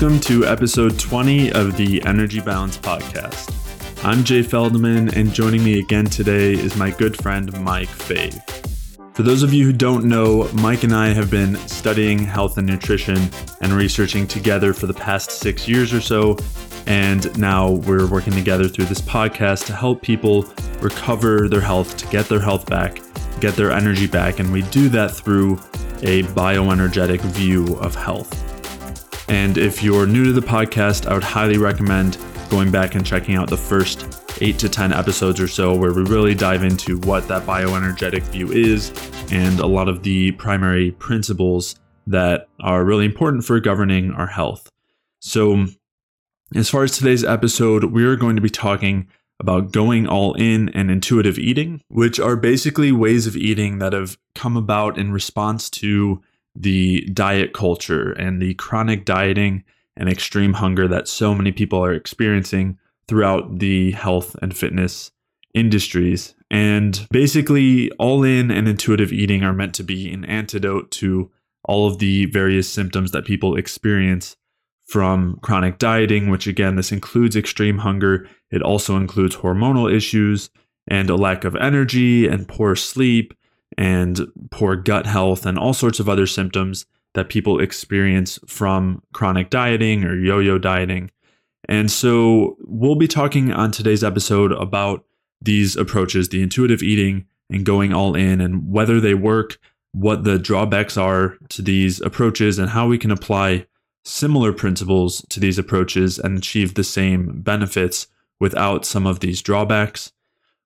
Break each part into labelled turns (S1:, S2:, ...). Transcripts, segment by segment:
S1: Welcome to episode 20 of the Energy Balance Podcast. I'm Jay Feldman, and joining me again today is my good friend Mike Fave. For those of you who don't know, Mike and I have been studying health and nutrition and researching together for the past six years or so, and now we're working together through this podcast to help people recover their health, to get their health back, get their energy back, and we do that through a bioenergetic view of health. And if you're new to the podcast, I would highly recommend going back and checking out the first eight to 10 episodes or so, where we really dive into what that bioenergetic view is and a lot of the primary principles that are really important for governing our health. So, as far as today's episode, we're going to be talking about going all in and intuitive eating, which are basically ways of eating that have come about in response to the diet culture and the chronic dieting and extreme hunger that so many people are experiencing throughout the health and fitness industries. And basically, all in and intuitive eating are meant to be an antidote to all of the various symptoms that people experience from chronic dieting, which again, this includes extreme hunger. It also includes hormonal issues and a lack of energy and poor sleep and poor gut health and all sorts of other symptoms that people experience from chronic dieting or yo yo dieting. And so we'll be talking on today's episode about these approaches, the intuitive eating and going all in, and whether they work, what the drawbacks are to these approaches, and how we can apply similar principles to these approaches and achieve the same benefits without some of these drawbacks.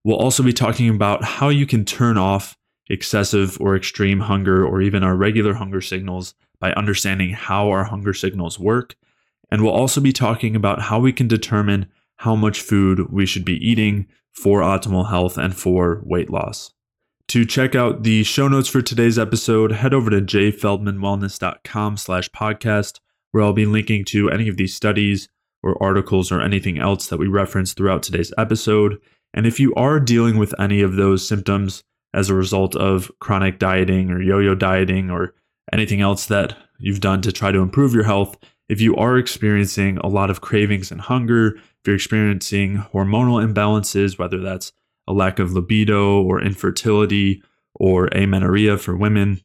S1: We'll also be talking about how you can turn off excessive or extreme hunger or even our regular hunger signals by understanding how our hunger signals work. And we'll also be talking about how we can determine how much food we should be eating for optimal health and for weight loss. To check out the show notes for today's episode, head over to jayfeldmanwellness.com slash podcast, where I'll be linking to any of these studies or articles or anything else that we reference throughout today's episode. And if you are dealing with any of those symptoms, as a result of chronic dieting or yo yo dieting or anything else that you've done to try to improve your health, if you are experiencing a lot of cravings and hunger, if you're experiencing hormonal imbalances, whether that's a lack of libido or infertility or amenorrhea for women,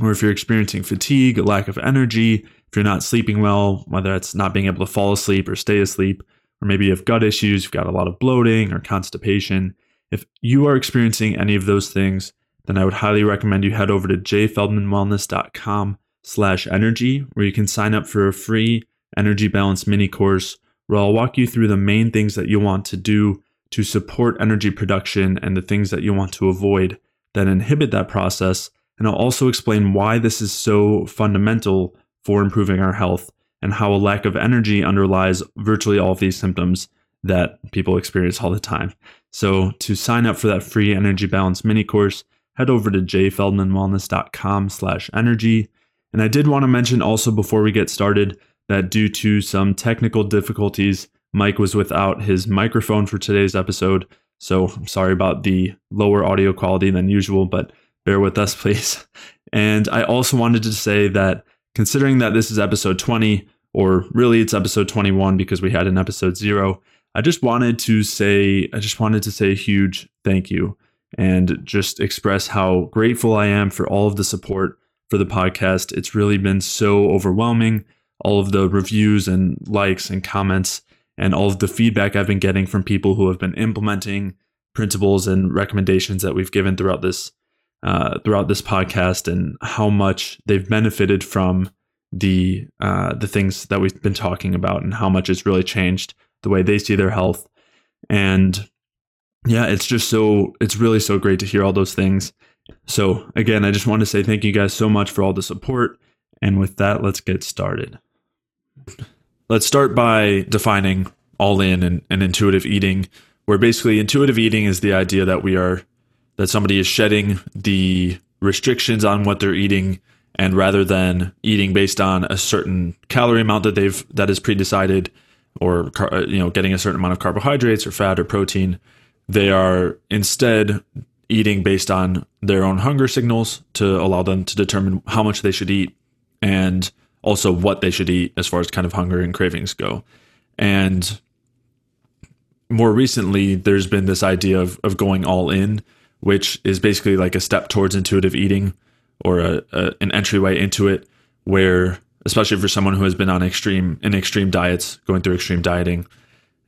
S1: or if you're experiencing fatigue, a lack of energy, if you're not sleeping well, whether it's not being able to fall asleep or stay asleep, or maybe you have gut issues, you've got a lot of bloating or constipation, if you are experiencing any of those things, then I would highly recommend you head over to jayfeldmanwellness.com slash energy, where you can sign up for a free energy balance mini course where I'll walk you through the main things that you want to do to support energy production and the things that you want to avoid that inhibit that process. And I'll also explain why this is so fundamental for improving our health and how a lack of energy underlies virtually all of these symptoms that people experience all the time. So to sign up for that free energy balance mini course, head over to jayfeldmanwellness.com slash energy. And I did want to mention also before we get started that due to some technical difficulties, Mike was without his microphone for today's episode. So I'm sorry about the lower audio quality than usual, but bear with us, please. And I also wanted to say that considering that this is episode 20, or really it's episode 21 because we had an episode zero, I just wanted to say, I just wanted to say a huge thank you and just express how grateful I am for all of the support for the podcast. It's really been so overwhelming. All of the reviews and likes and comments and all of the feedback I've been getting from people who have been implementing principles and recommendations that we've given throughout this uh, throughout this podcast and how much they've benefited from the uh, the things that we've been talking about and how much it's really changed the way they see their health. And yeah, it's just so, it's really so great to hear all those things. So, again, I just want to say thank you guys so much for all the support. And with that, let's get started. Let's start by defining all in and, and intuitive eating, where basically intuitive eating is the idea that we are, that somebody is shedding the restrictions on what they're eating and rather than eating based on a certain calorie amount that they've that is pre-decided or uh, you know getting a certain amount of carbohydrates or fat or protein they are instead eating based on their own hunger signals to allow them to determine how much they should eat and also what they should eat as far as kind of hunger and cravings go. And more recently, there's been this idea of, of going all in, which is basically like a step towards intuitive eating or a, a, an entryway into it, where especially for someone who has been on extreme in extreme diets, going through extreme dieting,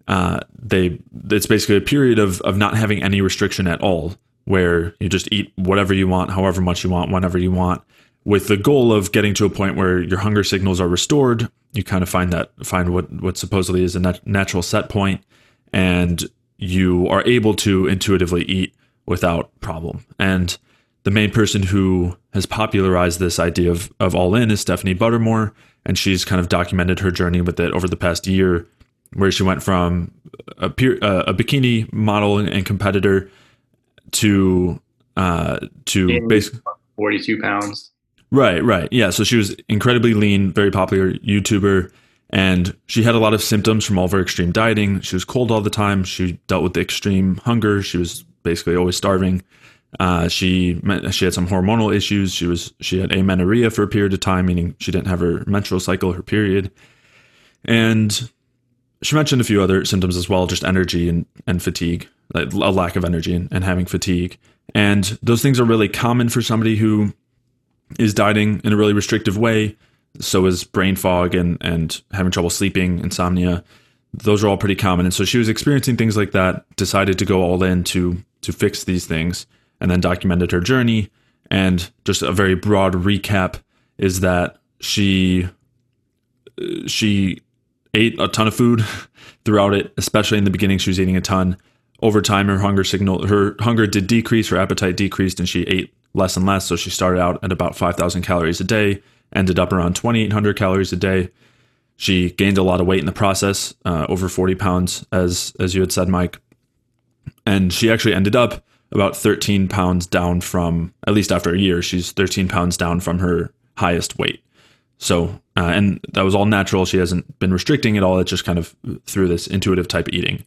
S1: uh, they it's basically a period of of not having any restriction at all, where you just eat whatever you want, however much you want, whenever you want, with the goal of getting to a point where your hunger signals are restored. You kind of find that find what what supposedly is a nat- natural set point and you are able to intuitively eat without problem. And the main person who has popularized this idea of, of all in is Stephanie Buttermore. And she's kind of documented her journey with it over the past year, where she went from a, peer, uh, a bikini model and competitor to uh, to basically
S2: 42 pounds.
S1: Right, right. Yeah. So she was incredibly lean, very popular YouTuber. And she had a lot of symptoms from all of her extreme dieting. She was cold all the time. She dealt with extreme hunger. She was basically always starving. Uh, she she had some hormonal issues. She was she had amenorrhea for a period of time, meaning she didn't have her menstrual cycle, her period, and she mentioned a few other symptoms as well, just energy and, and fatigue, like a lack of energy and, and having fatigue. And those things are really common for somebody who is dieting in a really restrictive way so is brain fog and and having trouble sleeping, insomnia. Those are all pretty common. And so she was experiencing things like that, decided to go all in to to fix these things, and then documented her journey. And just a very broad recap is that she she ate a ton of food throughout it, especially in the beginning. She was eating a ton. Over time, her hunger signal, her hunger did decrease, her appetite decreased, and she ate less and less. So she started out at about 5,000 calories a day ended up around 2,800 calories a day. She gained a lot of weight in the process, uh, over 40 pounds, as as you had said, Mike. And she actually ended up about 13 pounds down from, at least after a year, she's 13 pounds down from her highest weight. So, uh, and that was all natural. She hasn't been restricting at all. It's just kind of through this intuitive type eating.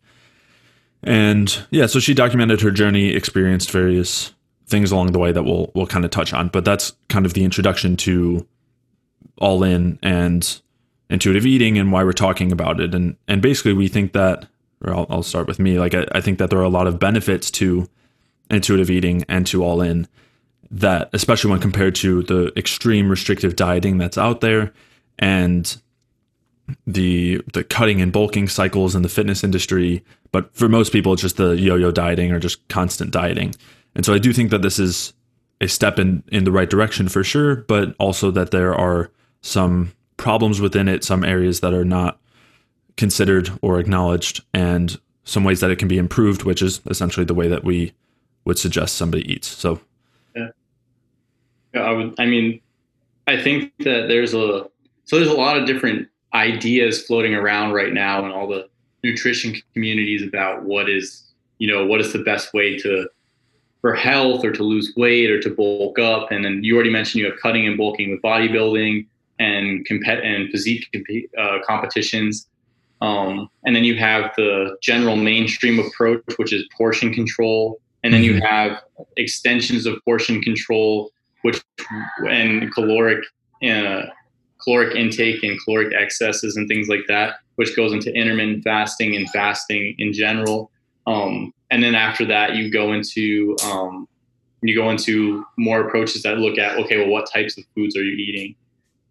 S1: And yeah, so she documented her journey, experienced various things along the way that we'll we'll kind of touch on. But that's kind of the introduction to all in and intuitive eating and why we're talking about it. And and basically, we think that, or I'll, I'll start with me. Like I, I think that there are a lot of benefits to intuitive eating and to all in that, especially when compared to the extreme restrictive dieting that's out there and the the cutting and bulking cycles in the fitness industry. But for most people, it's just the yo-yo dieting or just constant dieting. And so I do think that this is a step in in the right direction for sure, but also that there are some problems within it, some areas that are not considered or acknowledged, and some ways that it can be improved, which is essentially the way that we would suggest somebody eats. So,
S2: yeah, yeah I would. I mean, I think that there's a so there's a lot of different ideas floating around right now in all the nutrition communities about what is you know what is the best way to for health or to lose weight or to bulk up and then you already mentioned you have cutting and bulking with bodybuilding and compet and physique uh, competitions. Um, and then you have the general mainstream approach, which is portion control. And then you mm-hmm. have extensions of portion control, which and caloric uh, caloric intake and caloric excesses and things like that, which goes into intermittent fasting and fasting in general. Um, and then after that, you go into um, you go into more approaches that look at okay, well, what types of foods are you eating?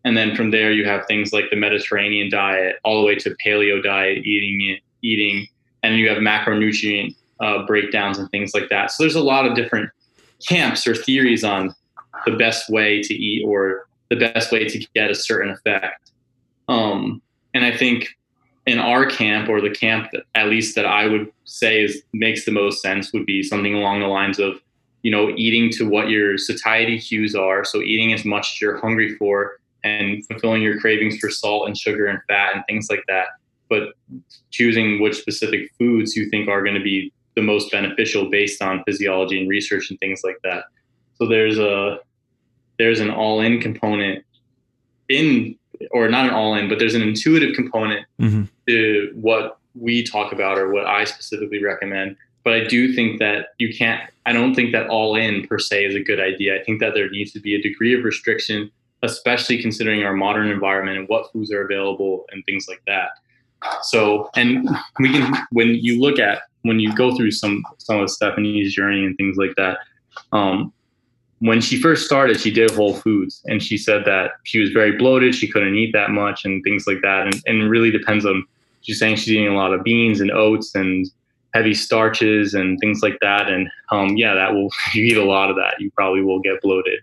S2: And then from there, you have things like the Mediterranean diet, all the way to paleo diet, eating eating, and you have macronutrient uh, breakdowns and things like that. So there's a lot of different camps or theories on the best way to eat or the best way to get a certain effect. Um, and I think in our camp or the camp that at least that I would say is makes the most sense would be something along the lines of, you know, eating to what your satiety cues are. So eating as much as you're hungry for and fulfilling your cravings for salt and sugar and fat and things like that. But choosing which specific foods you think are going to be the most beneficial based on physiology and research and things like that. So there's a there's an all-in component in or not an all-in, but there's an intuitive component mm-hmm. to what we talk about or what I specifically recommend. But I do think that you can't I don't think that all in per se is a good idea. I think that there needs to be a degree of restriction especially considering our modern environment and what foods are available and things like that. So, and we can, when you look at, when you go through some, some of Stephanie's journey and things like that, um, when she first started, she did Whole Foods and she said that she was very bloated. She couldn't eat that much and things like that. And, and really depends on, she's saying she's eating a lot of beans and oats and heavy starches and things like that. And um, yeah, that will, you eat a lot of that, you probably will get bloated.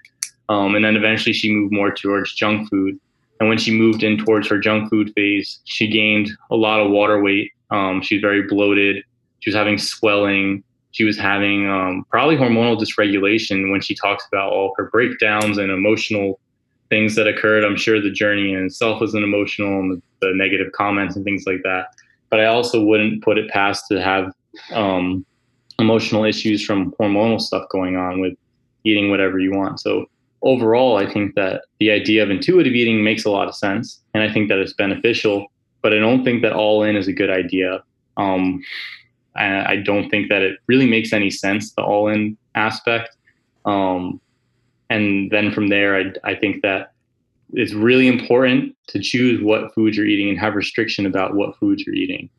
S2: Um, and then eventually she moved more towards junk food. And when she moved in towards her junk food phase, she gained a lot of water weight. Um, she was very bloated. She was having swelling. She was having um, probably hormonal dysregulation when she talks about all her breakdowns and emotional things that occurred. I'm sure the journey in itself was an emotional and the, the negative comments and things like that. But I also wouldn't put it past to have um, emotional issues from hormonal stuff going on with eating whatever you want. So overall, I think that the idea of intuitive eating makes a lot of sense, and I think that it's beneficial. But I don't think that all in is a good idea. Um, I, I, don't think that it really makes any sense the all in aspect. Um, and then from there, I, I think that it's really important to choose what foods you're eating and have restriction about what foods you're eating.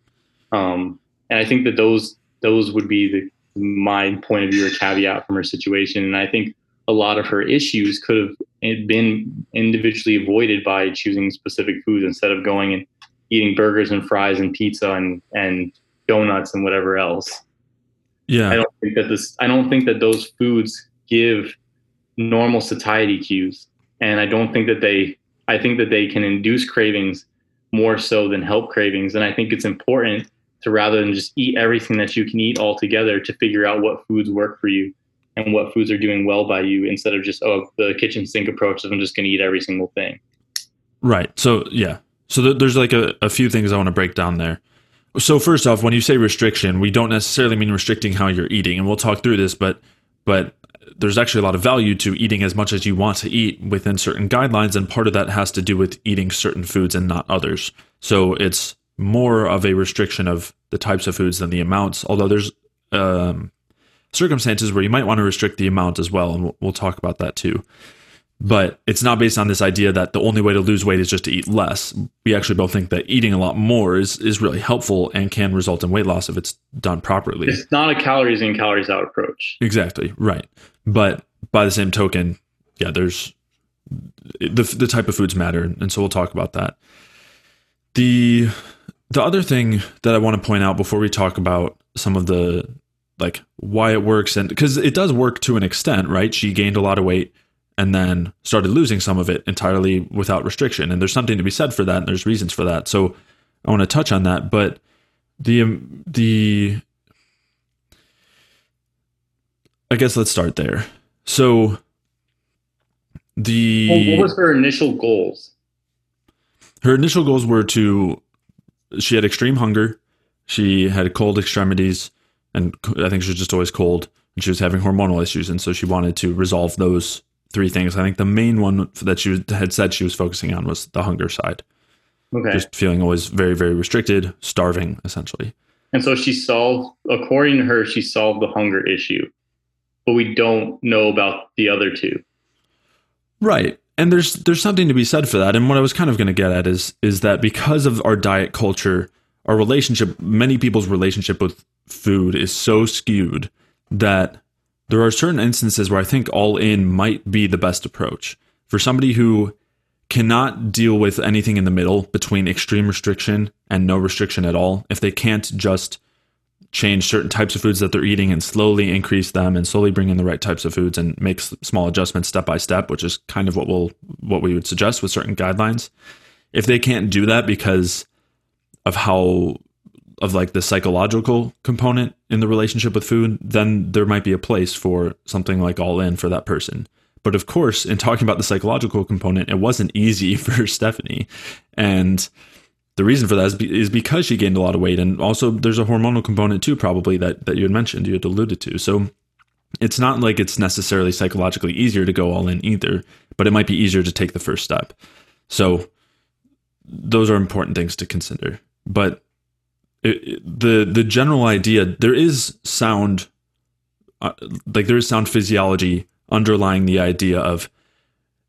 S2: Um, and I think that those those would be the my point of view or caveat from her situation. And I think a lot of her issues could have been individually avoided by choosing specific foods instead of going and eating burgers and fries and pizza and, and donuts and whatever else.
S1: Yeah.
S2: I don't think that this I don't think that those foods give normal satiety cues. And I don't think that they I think that they can induce cravings more so than help cravings. And I think it's important to rather than just eat everything that you can eat altogether to figure out what foods work for you and what foods are doing well by you instead of just oh the kitchen sink approach of I'm just going to eat every single thing.
S1: Right. So yeah. So th- there's like a, a few things I want to break down there. So first off, when you say restriction, we don't necessarily mean restricting how you're eating, and we'll talk through this. But but there's actually a lot of value to eating as much as you want to eat within certain guidelines, and part of that has to do with eating certain foods and not others. So it's more of a restriction of the types of foods than the amounts. Although there's um, circumstances where you might want to restrict the amount as well, and we'll, we'll talk about that too. But it's not based on this idea that the only way to lose weight is just to eat less. We actually both think that eating a lot more is is really helpful and can result in weight loss if it's done properly.
S2: It's not a calories in, calories out approach.
S1: Exactly right. But by the same token, yeah, there's the the type of foods matter, and so we'll talk about that. The the other thing that I want to point out before we talk about some of the like why it works and because it does work to an extent, right? She gained a lot of weight and then started losing some of it entirely without restriction, and there's something to be said for that, and there's reasons for that. So I want to touch on that, but the um, the I guess let's start there. So the
S2: well, what was her initial goals?
S1: Her initial goals were to she had extreme hunger, she had cold extremities, and I think she was just always cold, and she was having hormonal issues, and so she wanted to resolve those three things. I think the main one that she had said she was focusing on was the hunger side.
S2: Okay.
S1: Just feeling always very, very restricted, starving, essentially.
S2: And so she solved, according to her, she solved the hunger issue, but we don't know about the other two.
S1: Right. And there's there's something to be said for that. And what I was kind of going to get at is is that because of our diet culture, our relationship, many people's relationship with food is so skewed that there are certain instances where I think all in might be the best approach. For somebody who cannot deal with anything in the middle between extreme restriction and no restriction at all, if they can't just change certain types of foods that they're eating and slowly increase them and slowly bring in the right types of foods and make small adjustments step by step, which is kind of what we'll what we would suggest with certain guidelines. If they can't do that because of how of like the psychological component in the relationship with food, then there might be a place for something like all in for that person. But of course, in talking about the psychological component, it wasn't easy for Stephanie. And the reason for that is, be, is because she gained a lot of weight. And also, there's a hormonal component too, probably that, that you had mentioned, you had alluded to. So it's not like it's necessarily psychologically easier to go all in either, but it might be easier to take the first step. So those are important things to consider. But the the general idea there is sound uh, like there is sound physiology underlying the idea of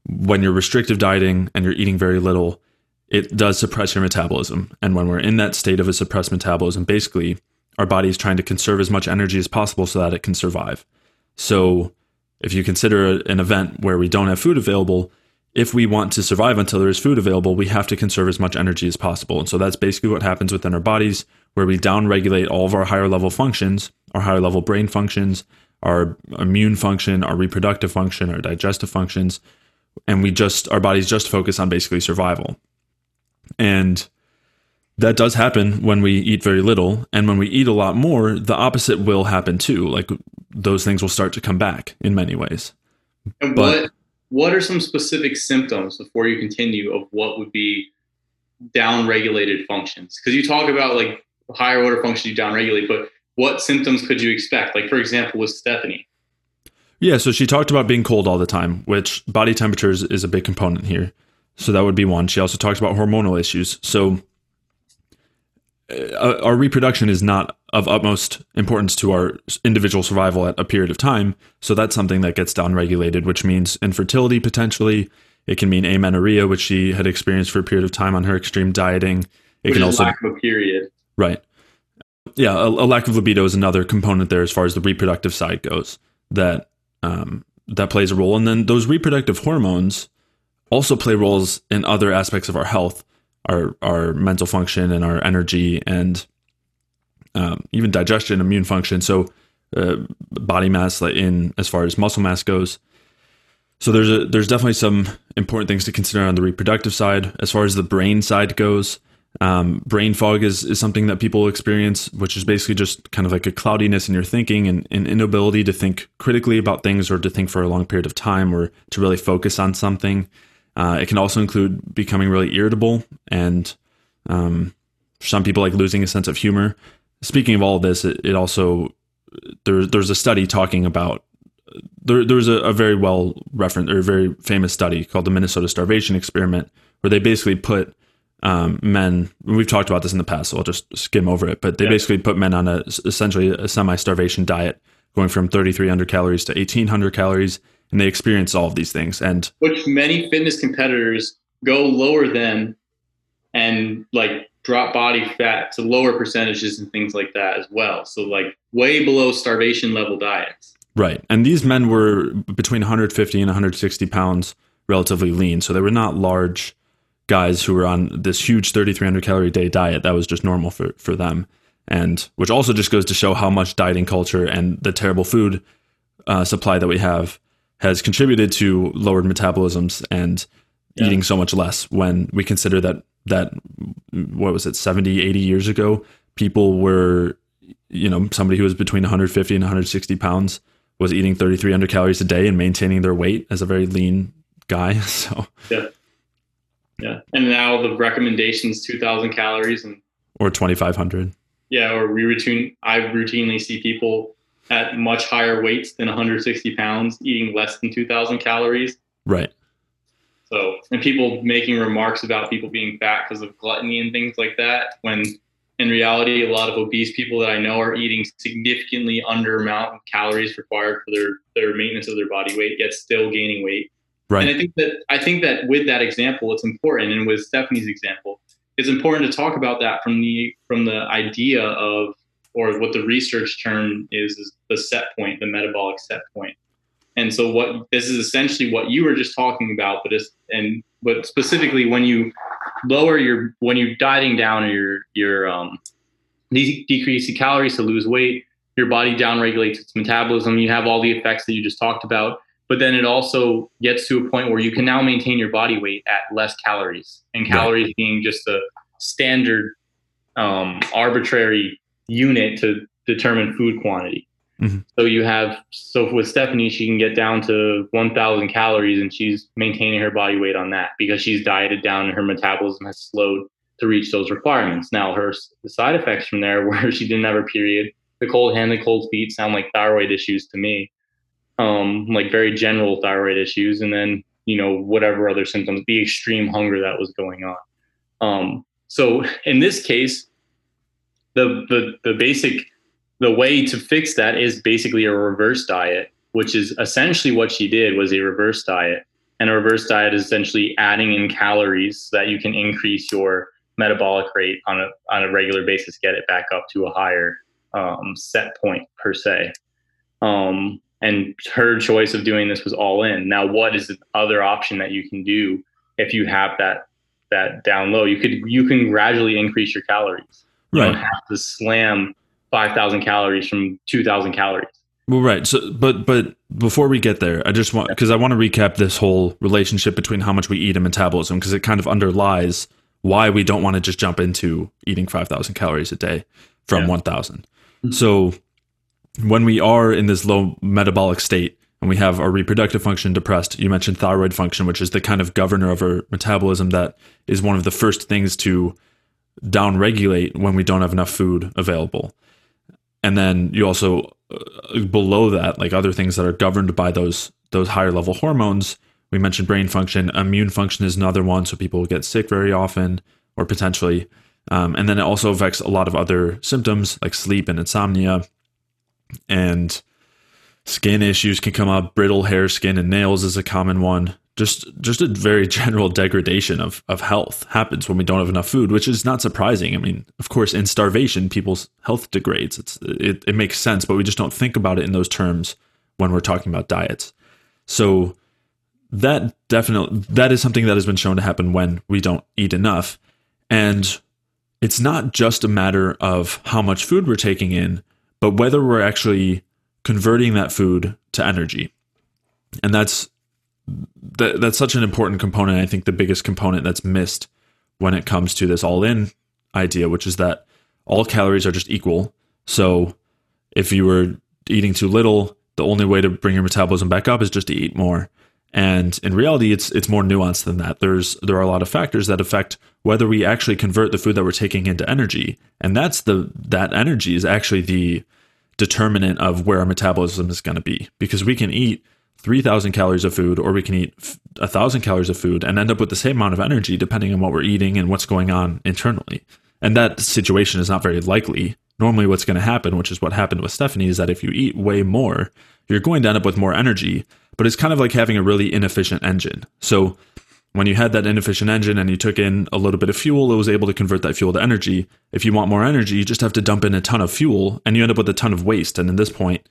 S1: when you're restrictive dieting and you're eating very little, it does suppress your metabolism. And when we're in that state of a suppressed metabolism, basically our body is trying to conserve as much energy as possible so that it can survive. So if you consider an event where we don't have food available, if we want to survive until there is food available, we have to conserve as much energy as possible. And so that's basically what happens within our bodies, where we downregulate all of our higher level functions, our higher level brain functions, our immune function, our reproductive function, our digestive functions, and we just our bodies just focus on basically survival. And that does happen when we eat very little and when we eat a lot more the opposite will happen too like those things will start to come back in many ways
S2: and but, what what are some specific symptoms before you continue of what would be downregulated functions because you talk about like higher order functions you downregulate but what symptoms could you expect like for example with stephanie
S1: yeah so she talked about being cold all the time which body temperature is a big component here so that would be one she also talked about hormonal issues so uh, our reproduction is not of utmost importance to our individual survival at a period of time. So that's something that gets downregulated, which means infertility potentially. It can mean amenorrhea, which she had experienced for a period of time on her extreme dieting. It
S2: which
S1: can
S2: also lack of a period.
S1: Right. Yeah, a, a, lack of libido is another component there as far as the reproductive side goes that um, that plays a role. And then those reproductive hormones also play roles in other aspects of our health our our mental function and our energy and um, even digestion, immune function. So uh, body mass, in as far as muscle mass goes. So there's a there's definitely some important things to consider on the reproductive side. As far as the brain side goes, um, brain fog is, is something that people experience, which is basically just kind of like a cloudiness in your thinking and an inability to think critically about things or to think for a long period of time or to really focus on something. Uh, it can also include becoming really irritable and um, some people like losing a sense of humor. Speaking of all of this, it, it also there, there's a study talking about there, there's a, a very well referenced or very famous study called the Minnesota starvation experiment, where they basically put um, men. We've talked about this in the past, so I'll just skim over it. But they yeah. basically put men on a essentially a semi-starvation diet, going from 3,300 calories to 1,800 calories, and they experience all of these things. And
S2: which many fitness competitors go lower than and like drop body fat to lower percentages and things like that as well. So like way below starvation level diets.
S1: Right. And these men were between 150 and 160 pounds, relatively lean. So they were not large guys who were on this huge 3,300 calorie day diet. That was just normal for, for them. And which also just goes to show how much dieting culture and the terrible food uh, supply that we have has contributed to lowered metabolisms and yeah. eating so much less when we consider that that what was it 70 80 years ago people were you know somebody who was between 150 and 160 pounds was eating 3300 calories a day and maintaining their weight as a very lean guy so
S2: yeah yeah and now the recommendations 2000 calories and
S1: or 2500
S2: yeah or we routine i routinely see people at much higher weights than 160 pounds, eating less than 2,000 calories.
S1: Right.
S2: So, and people making remarks about people being fat because of gluttony and things like that, when in reality, a lot of obese people that I know are eating significantly under amount of calories required for their their maintenance of their body weight, yet still gaining weight.
S1: Right.
S2: And I think that I think that with that example, it's important, and with Stephanie's example, it's important to talk about that from the from the idea of or what the research term is, is the set point, the metabolic set point. And so what this is essentially what you were just talking about, but it's and but specifically when you lower your when you're dieting down or your your um de- decreasing calories to lose weight, your body downregulates its metabolism. You have all the effects that you just talked about, but then it also gets to a point where you can now maintain your body weight at less calories, and calories being just a standard um, arbitrary unit to determine food quantity. Mm-hmm. So you have so with Stephanie, she can get down to 1,000 calories, and she's maintaining her body weight on that because she's dieted down and her metabolism has slowed to reach those requirements. Now her the side effects from there, where she didn't have her period, the cold hand, the cold feet sound like thyroid issues to me, um, like very general thyroid issues, and then you know whatever other symptoms, the extreme hunger that was going on. Um, so in this case, the the the basic the way to fix that is basically a reverse diet, which is essentially what she did was a reverse diet. And a reverse diet is essentially adding in calories so that you can increase your metabolic rate on a on a regular basis, get it back up to a higher um, set point per se. Um, and her choice of doing this was all in. Now, what is the other option that you can do if you have that that down low? You could you can gradually increase your calories. You right. don't have to slam five thousand calories from two thousand calories.
S1: Well, right. So, but but before we get there, I just want because I want to recap this whole relationship between how much we eat and metabolism because it kind of underlies why we don't want to just jump into eating five thousand calories a day from yeah. one thousand. Mm-hmm. So when we are in this low metabolic state and we have our reproductive function depressed, you mentioned thyroid function, which is the kind of governor of our metabolism that is one of the first things to downregulate when we don't have enough food available. And then you also uh, below that, like other things that are governed by those those higher level hormones. We mentioned brain function, immune function is another one, so people get sick very often or potentially. Um, and then it also affects a lot of other symptoms like sleep and insomnia and skin issues can come up. Brittle hair, skin, and nails is a common one. Just just a very general degradation of of health happens when we don't have enough food, which is not surprising. I mean, of course, in starvation, people's health degrades. It's it, it makes sense, but we just don't think about it in those terms when we're talking about diets. So that definitely that is something that has been shown to happen when we don't eat enough. And it's not just a matter of how much food we're taking in, but whether we're actually converting that food to energy. And that's that, that's such an important component. I think the biggest component that's missed when it comes to this all in idea, which is that all calories are just equal. So if you were eating too little, the only way to bring your metabolism back up is just to eat more. And in reality, it's it's more nuanced than that. There's there are a lot of factors that affect whether we actually convert the food that we're taking into energy, and that's the that energy is actually the determinant of where our metabolism is going to be. Because we can eat three thousand calories of food, or we can eat a thousand calories of food, and end up with the same amount of energy depending on what we're eating and what's going on internally. And that situation is not very likely. Normally, what's going to happen, which is what happened with Stephanie, is that if you eat way more, you're going to end up with more energy but it's kind of like having a really inefficient engine. So when you had that inefficient engine and you took in a little bit of fuel, it was able to convert that fuel to energy. If you want more energy, you just have to dump in a ton of fuel and you end up with a ton of waste. And in this point,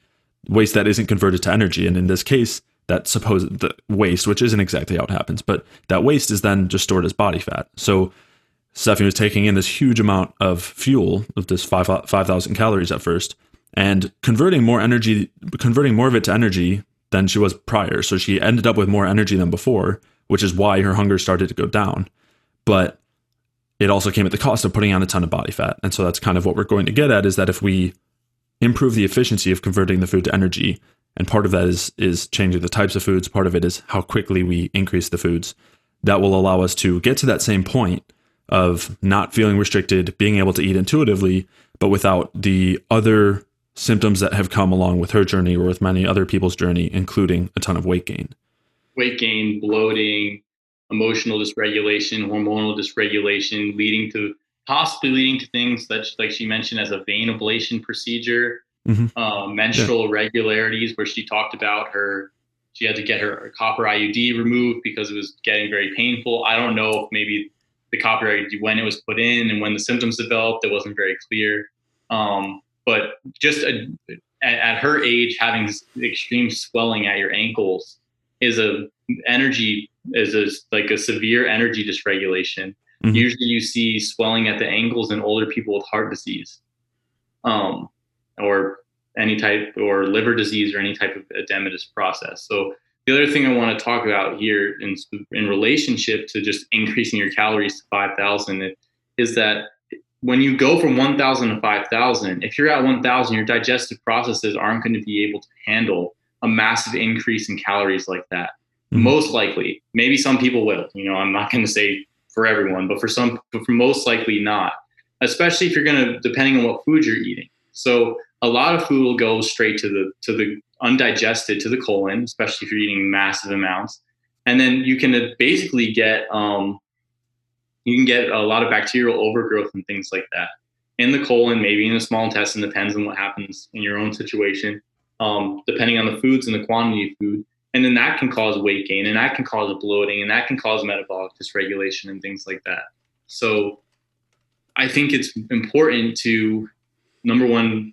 S1: waste that isn't converted to energy. And in this case, that supposed the waste, which isn't exactly how it happens, but that waste is then just stored as body fat. So Stephanie was taking in this huge amount of fuel, of this 5,000 5, calories at first, and converting more energy, converting more of it to energy than she was prior. So she ended up with more energy than before, which is why her hunger started to go down. But it also came at the cost of putting on a ton of body fat. And so that's kind of what we're going to get at is that if we improve the efficiency of converting the food to energy, and part of that is is changing the types of foods, part of it is how quickly we increase the foods, that will allow us to get to that same point of not feeling restricted, being able to eat intuitively, but without the other symptoms that have come along with her journey or with many other people's journey, including a ton of weight gain.
S2: Weight gain, bloating, emotional dysregulation, hormonal dysregulation, leading to possibly leading to things that, like she mentioned, as a vein ablation procedure, mm-hmm. uh, menstrual yeah. irregularities, where she talked about her. She had to get her copper IUD removed because it was getting very painful. I don't know if maybe the copper IUD when it was put in and when the symptoms developed, it wasn't very clear. Um, but just a, at, at her age, having extreme swelling at your ankles is a energy is a, like a severe energy dysregulation. Mm-hmm. Usually, you see swelling at the ankles in older people with heart disease, um, or any type or liver disease or any type of edematous process. So the other thing I want to talk about here in in relationship to just increasing your calories to 5,000 is that when you go from 1,000 to 5,000, if you're at 1,000, your digestive processes aren't going to be able to handle a massive increase in calories like that. Mm-hmm. Most likely, maybe some people will. You know, I'm not going to say for everyone, but for some, but for most likely not. Especially if you're going to, depending on what food you're eating. So a lot of food will go straight to the to the undigested to the colon, especially if you're eating massive amounts, and then you can basically get um, you can get a lot of bacterial overgrowth and things like that in the colon, maybe in the small intestine, depends on what happens in your own situation. Um, depending on the foods and the quantity of food, and then that can cause weight gain and that can cause bloating and that can cause metabolic dysregulation and things like that. So i think it's important to number one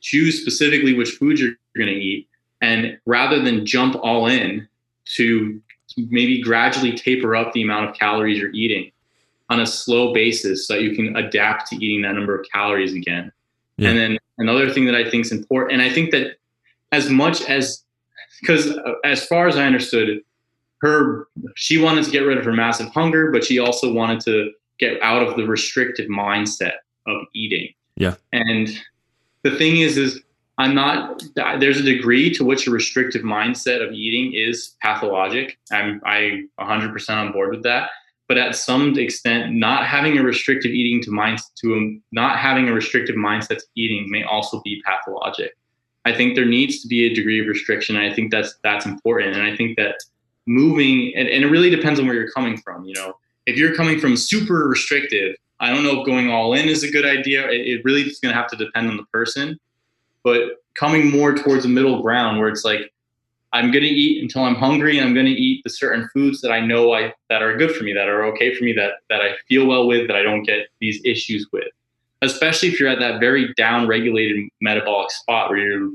S2: choose specifically which food you're going to eat and rather than jump all in to maybe gradually taper up the amount of calories you're eating on a slow basis so that you can adapt to eating that number of calories again yeah. and then another thing that i think is important and i think that as much as because uh, as far as I understood, her she wanted to get rid of her massive hunger, but she also wanted to get out of the restrictive mindset of eating.
S1: Yeah.
S2: And the thing is, is I'm not. There's a degree to which a restrictive mindset of eating is pathologic. I'm I 100% on board with that. But at some extent, not having a restrictive eating to mind to a, not having a restrictive mindset to eating may also be pathologic. I think there needs to be a degree of restriction. I think that's that's important, and I think that moving and, and it really depends on where you're coming from. You know, if you're coming from super restrictive, I don't know if going all in is a good idea. It, it really is going to have to depend on the person, but coming more towards a middle ground where it's like I'm going to eat until I'm hungry. And I'm going to eat the certain foods that I know I that are good for me, that are okay for me, that that I feel well with, that I don't get these issues with. Especially if you're at that very down regulated metabolic spot where you're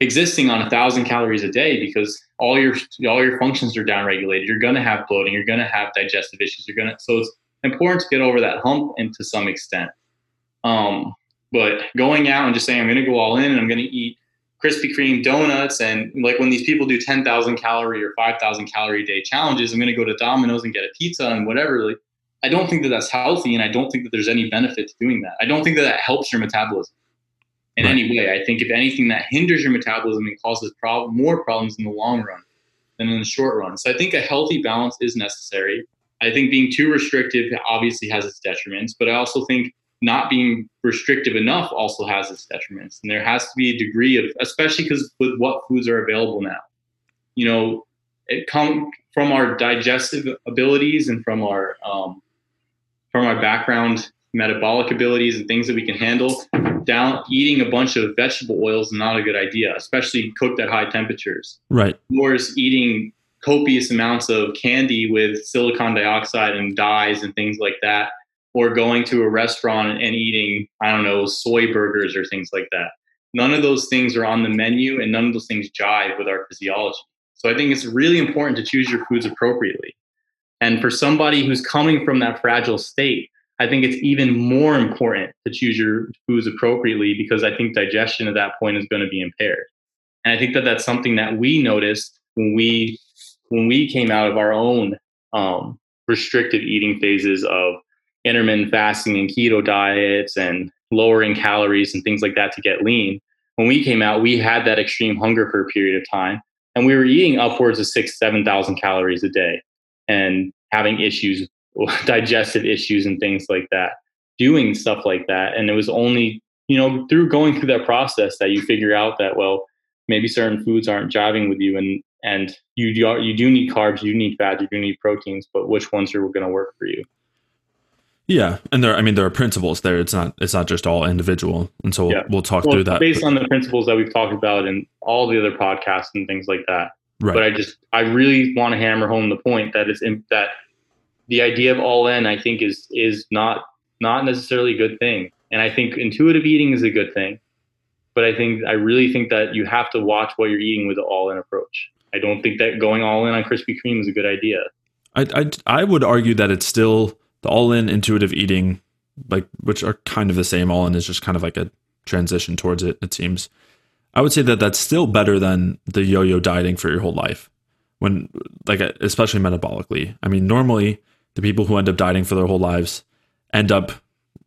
S2: existing on a thousand calories a day because all your all your functions are down regulated you're going to have bloating. You're going to have digestive issues. You're going to so it's important to get over that hump and to some extent. Um, but going out and just saying i'm going to go all in and i'm going to eat Krispy Kreme donuts and like when these people do 10,000 calorie or 5,000 calorie day challenges, I'm going to go to Domino's and get a pizza and whatever. Like, I don't think that that's healthy, and I don't think that there's any benefit to doing that. I don't think that that helps your metabolism in right. any way. I think if anything, that hinders your metabolism and causes problem, more problems in the long run than in the short run. So I think a healthy balance is necessary. I think being too restrictive obviously has its detriments, but I also think not being restrictive enough also has its detriments. And there has to be a degree of, especially because with what foods are available now, you know, it come from our digestive abilities and from our um, from our background metabolic abilities and things that we can handle down eating a bunch of vegetable oils is not a good idea especially cooked at high temperatures.
S1: Right.
S2: Whereas eating copious amounts of candy with silicon dioxide and dyes and things like that or going to a restaurant and eating i don't know soy burgers or things like that. None of those things are on the menu and none of those things jive with our physiology. So i think it's really important to choose your foods appropriately. And for somebody who's coming from that fragile state, I think it's even more important to choose your foods appropriately because I think digestion at that point is going to be impaired. And I think that that's something that we noticed when we when we came out of our own um, restricted eating phases of intermittent fasting and keto diets and lowering calories and things like that to get lean. When we came out, we had that extreme hunger for a period of time, and we were eating upwards of six, seven thousand calories a day and having issues, digestive issues, and things like that, doing stuff like that. And it was only, you know, through going through that process that you figure out that, well, maybe certain foods aren't jiving with you and and you you do need carbs, you need fat, you do need proteins, but which ones are going to work for you?
S1: Yeah, and there I mean there are principles there. It's not it's not just all individual, and so we'll, yeah. we'll talk well, through that
S2: based on the principles that we've talked about in all the other podcasts and things like that. Right. But I just I really want to hammer home the point that it's in, that the idea of all in I think is is not not necessarily a good thing. And I think intuitive eating is a good thing. But I think I really think that you have to watch what you're eating with the all in approach. I don't think that going all in on Krispy Kreme is a good idea.
S1: I, I, I would argue that it's still the all in intuitive eating, like which are kind of the same. All in is just kind of like a transition towards it. It seems I would say that that's still better than the yo-yo dieting for your whole life. When like especially metabolically. I mean, normally the people who end up dieting for their whole lives end up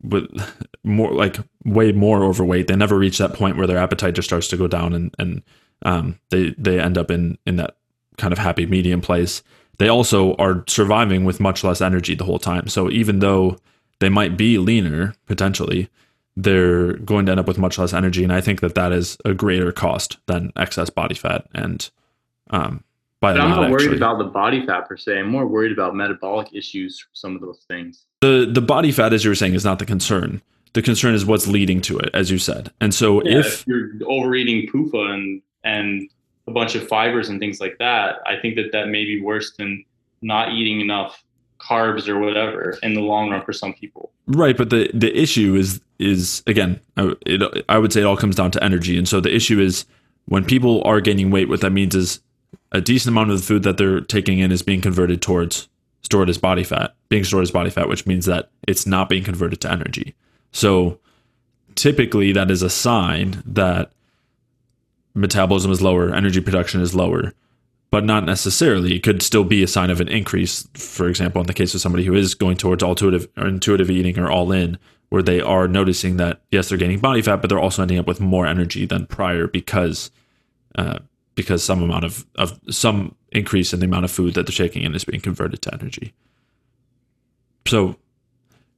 S1: with more like way more overweight. They never reach that point where their appetite just starts to go down and and um, they they end up in in that kind of happy medium place. They also are surviving with much less energy the whole time. So even though they might be leaner potentially, they're going to end up with much less energy. And I think that that is a greater cost than excess body fat. And um,
S2: by but I'm not worried actually. about the body fat per se. I'm more worried about metabolic issues from some of those things.
S1: The the body fat, as you were saying, is not the concern. The concern is what's leading to it, as you said. And so
S2: yeah,
S1: if,
S2: if, you're overeating PUFA and and a bunch of fibers and things like that, I think that that may be worse than not eating enough carbs or whatever in the long run for some people.
S1: Right, but the the issue is is again, I, it, I would say it all comes down to energy, and so the issue is when people are gaining weight, what that means is a decent amount of the food that they're taking in is being converted towards stored as body fat, being stored as body fat, which means that it's not being converted to energy. So typically, that is a sign that metabolism is lower, energy production is lower, but not necessarily. It could still be a sign of an increase. For example, in the case of somebody who is going towards intuitive or intuitive eating or all in, where they are noticing that yes, they're gaining body fat, but they're also ending up with more energy than prior because uh, because some amount of, of some increase in the amount of food that they're taking in is being converted to energy. So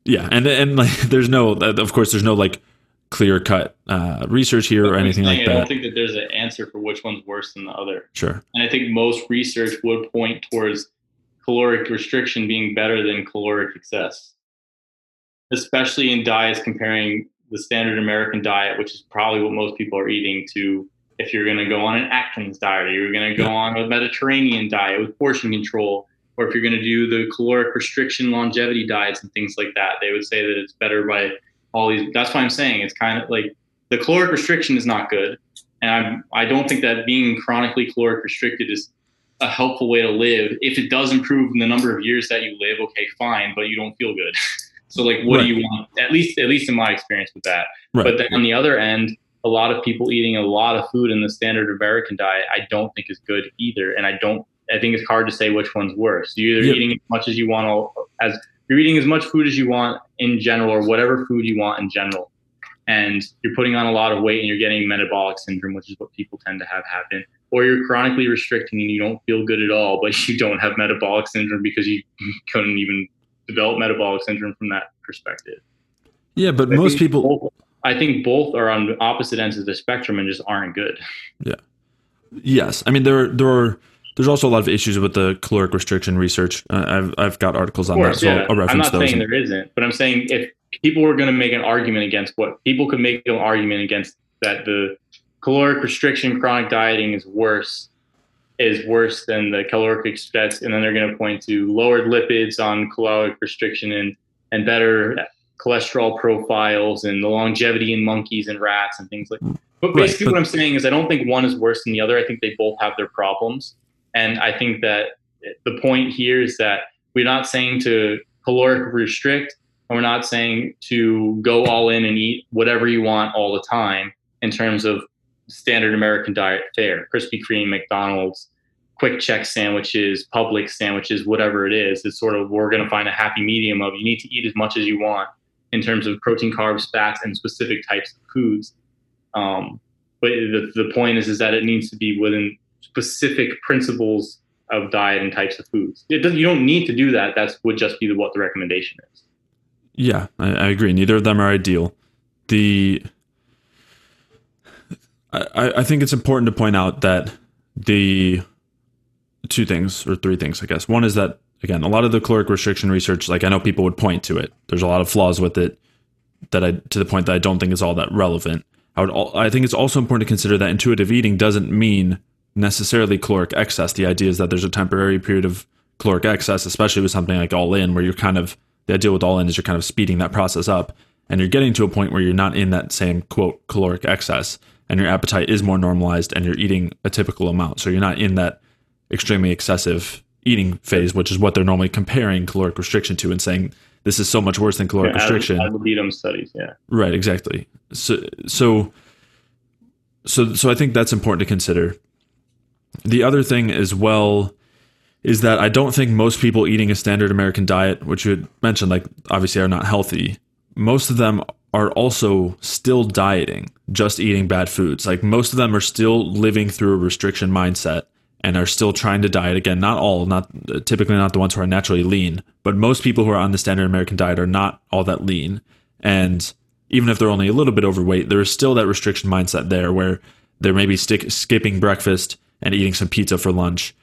S1: yeah, and and like there's no of course there's no like clear cut uh, research here or anything like that. I
S2: don't think that there's an answer for which one's worse than the other.
S1: Sure.
S2: And I think most research would point towards caloric restriction being better than caloric excess, especially in diets comparing the standard American diet, which is probably what most people are eating, to if you're going to go on an Atkins diet or you're going to go on a Mediterranean diet with portion control. Or if you're going to do the caloric restriction longevity diets and things like that, they would say that it's better by all these. That's why I'm saying it's kind of like the caloric restriction is not good, and I'm I don't think that being chronically caloric restricted is a helpful way to live. If it does improve in the number of years that you live, okay, fine, but you don't feel good. so like, what right. do you want? At least at least in my experience with that. Right. But then on the other end, a lot of people eating a lot of food in the standard American diet, I don't think is good either, and I don't. I think it's hard to say which one's worse. You're either yep. eating as much as you want, all, as you're eating as much food as you want in general or whatever food you want in general. And you're putting on a lot of weight and you're getting metabolic syndrome which is what people tend to have happen. Or you're chronically restricting and you don't feel good at all but you don't have metabolic syndrome because you couldn't even develop metabolic syndrome from that perspective.
S1: Yeah but I most people
S2: both, i think both are on opposite ends of the spectrum and just aren't good.
S1: Yeah. Yes. I mean there there are there's also a lot of issues with the caloric restriction research. Uh, I've I've got articles on course, that, so yeah. I'll, reference
S2: I'm not
S1: those.
S2: saying there isn't, but I'm saying if people were going to make an argument against what people could make an argument against that the caloric restriction chronic dieting is worse is worse than the caloric excess, and then they're going to point to lowered lipids on caloric restriction and and better cholesterol profiles and the longevity in monkeys and rats and things like. That. But basically, right, but, what I'm saying is, I don't think one is worse than the other. I think they both have their problems. And I think that the point here is that we're not saying to caloric restrict, and we're not saying to go all in and eat whatever you want all the time in terms of standard American diet fare, Krispy Kreme, McDonald's, QuickChek sandwiches, Publix sandwiches, whatever it is. It's sort of we're going to find a happy medium of you need to eat as much as you want in terms of protein, carbs, fats, and specific types of foods. Um, but the, the point is, is that it needs to be within specific principles of diet and types of foods. It doesn't, you don't need to do that. That would just be what the recommendation is.
S1: Yeah, I, I agree. Neither of them are ideal. The I, I think it's important to point out that the two things or three things, I guess. One is that again, a lot of the caloric restriction research, like I know people would point to it. There's a lot of flaws with it that I to the point that I don't think is all that relevant. I would I think it's also important to consider that intuitive eating doesn't mean necessarily caloric excess. The idea is that there's a temporary period of caloric excess, especially with something like all in, where you're kind of the idea with all in is you're kind of speeding that process up and you're getting to a point where you're not in that same quote caloric excess and your appetite is more normalized and you're eating a typical amount. So you're not in that extremely excessive eating phase, which is what they're normally comparing caloric restriction to and saying this is so much worse than caloric yeah, restriction.
S2: Ad libitum studies, yeah.
S1: Right, exactly. So so so so I think that's important to consider the other thing as well is that I don't think most people eating a standard American diet, which you mentioned, like obviously are not healthy, most of them are also still dieting, just eating bad foods. Like most of them are still living through a restriction mindset and are still trying to diet. Again, not all, not typically not the ones who are naturally lean, but most people who are on the standard American diet are not all that lean. And even if they're only a little bit overweight, there is still that restriction mindset there where they're maybe stick, skipping breakfast and eating some pizza for lunch,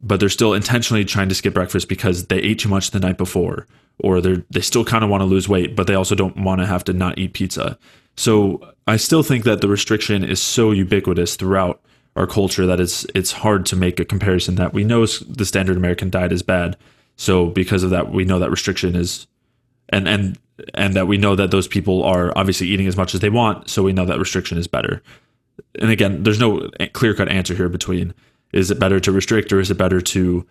S1: but they're still intentionally trying to skip breakfast because they ate too much the night before, or they they still kind of want to lose weight, but they also don't want to have to not eat pizza. So I still think that the restriction is so ubiquitous throughout our culture that it's it's hard to make a comparison that we know the standard American diet is bad. So because of that, we know that restriction is, and and and that we know that those people are obviously eating as much as they want. So we know that restriction is better. And again, there's no clear cut answer here between is it better to restrict or is it better to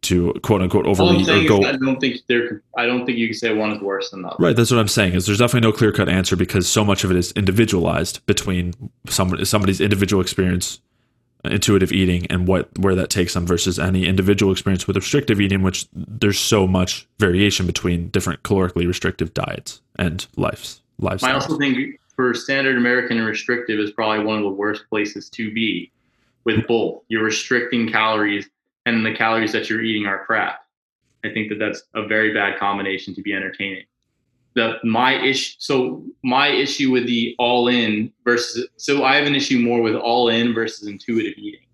S1: to quote unquote overeat or
S2: go. I don't think there. I don't think you can say one is worse than the other.
S1: Right. That's what I'm saying. Is there's definitely no clear cut answer because so much of it is individualized between somebody somebody's individual experience, uh, intuitive eating, and what where that takes them versus any individual experience with restrictive eating, which there's so much variation between different calorically restrictive diets and lives. Lifestyles.
S2: I also think for standard American and restrictive is probably one of the worst places to be with both. You're restricting calories and the calories that you're eating are crap. I think that that's a very bad combination to be entertaining. The my issue, so my issue with the all in versus, so I have an issue more with all in versus intuitive eating.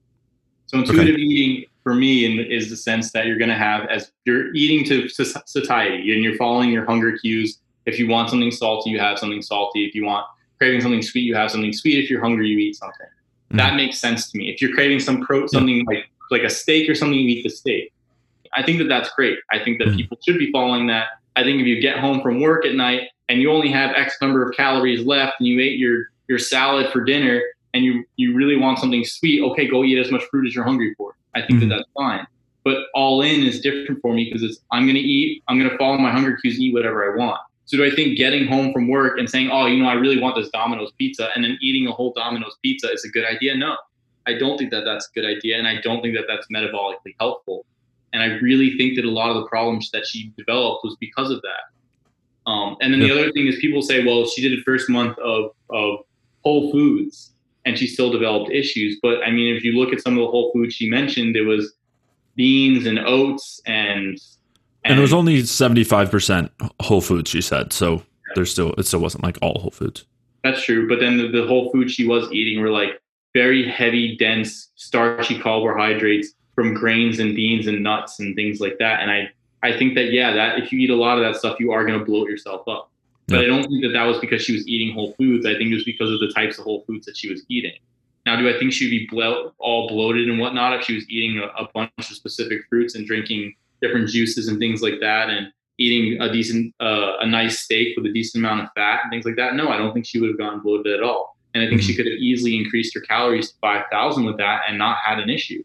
S2: So intuitive okay. eating for me in, is the sense that you're going to have as you're eating to satiety and you're following your hunger cues. If you want something salty, you have something salty. If you want craving something sweet, you have something sweet. If you're hungry, you eat something. Mm. That makes sense to me. If you're craving some pro, something yeah. like like a steak or something, you eat the steak. I think that that's great. I think that mm. people should be following that. I think if you get home from work at night and you only have X number of calories left and you ate your your salad for dinner and you you really want something sweet, okay, go eat as much fruit as you're hungry for. I think mm. that that's fine. But all in is different for me because it's I'm gonna eat, I'm gonna follow my hunger cues, eat whatever I want. So do I think getting home from work and saying, oh, you know, I really want this Domino's pizza, and then eating a whole Domino's pizza is a good idea? No, I don't think that that's a good idea, and I don't think that that's metabolically helpful. And I really think that a lot of the problems that she developed was because of that. Um, and then the other thing is people say, well, she did the first month of, of Whole Foods and she still developed issues. But I mean, if you look at some of the Whole Foods she mentioned, it was beans and oats and
S1: and, and it was only 75% whole foods she said so there's still it still wasn't like all whole foods
S2: that's true but then the, the whole foods she was eating were like very heavy, dense, starchy carbohydrates from grains and beans and nuts and things like that. And I, I think that yeah, that if you eat a lot of that stuff, you are going to bloat yourself up. But I don't think that that was because she was eating whole foods. I think it was because of the types of whole foods that she was eating. Now, do I think she'd be bloat, all bloated and whatnot if she was eating a, a bunch of specific fruits and drinking different juices and things like that, and eating a decent, uh, a nice steak with a decent amount of fat and things like that? No, I don't think she would have gone bloated at all. And I think mm-hmm. she could have easily increased her calories to 5,000 with that and not had an issue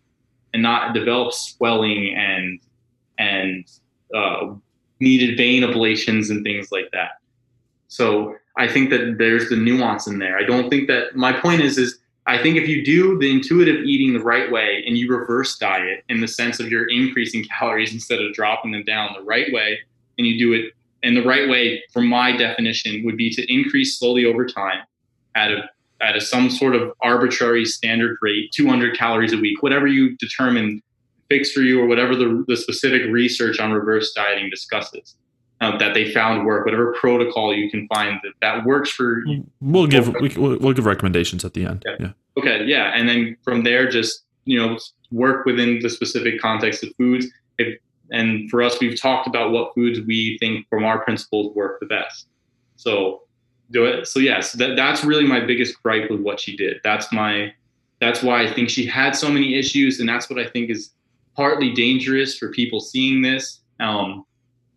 S2: and not developed swelling and, and, uh, needed vein ablations and things like that. So I think that there's the nuance in there. I don't think that my point is, is I think if you do the intuitive eating the right way and you reverse diet in the sense of you're increasing calories instead of dropping them down the right way, and you do it in the right way, from my definition, would be to increase slowly over time at a at a, some sort of arbitrary standard rate, 200 calories a week, whatever you determine fixed for you or whatever the, the specific research on reverse dieting discusses. Uh, that they found work, whatever protocol you can find that, that works for.
S1: We'll give we, will we'll give recommendations at the end.
S2: Okay. Yeah. Okay. Yeah, and then from there, just you know, work within the specific context of foods. If, and for us, we've talked about what foods we think from our principles work the best. So do it. So yes, that, that's really my biggest gripe with what she did. That's my that's why I think she had so many issues, and that's what I think is partly dangerous for people seeing this. Um,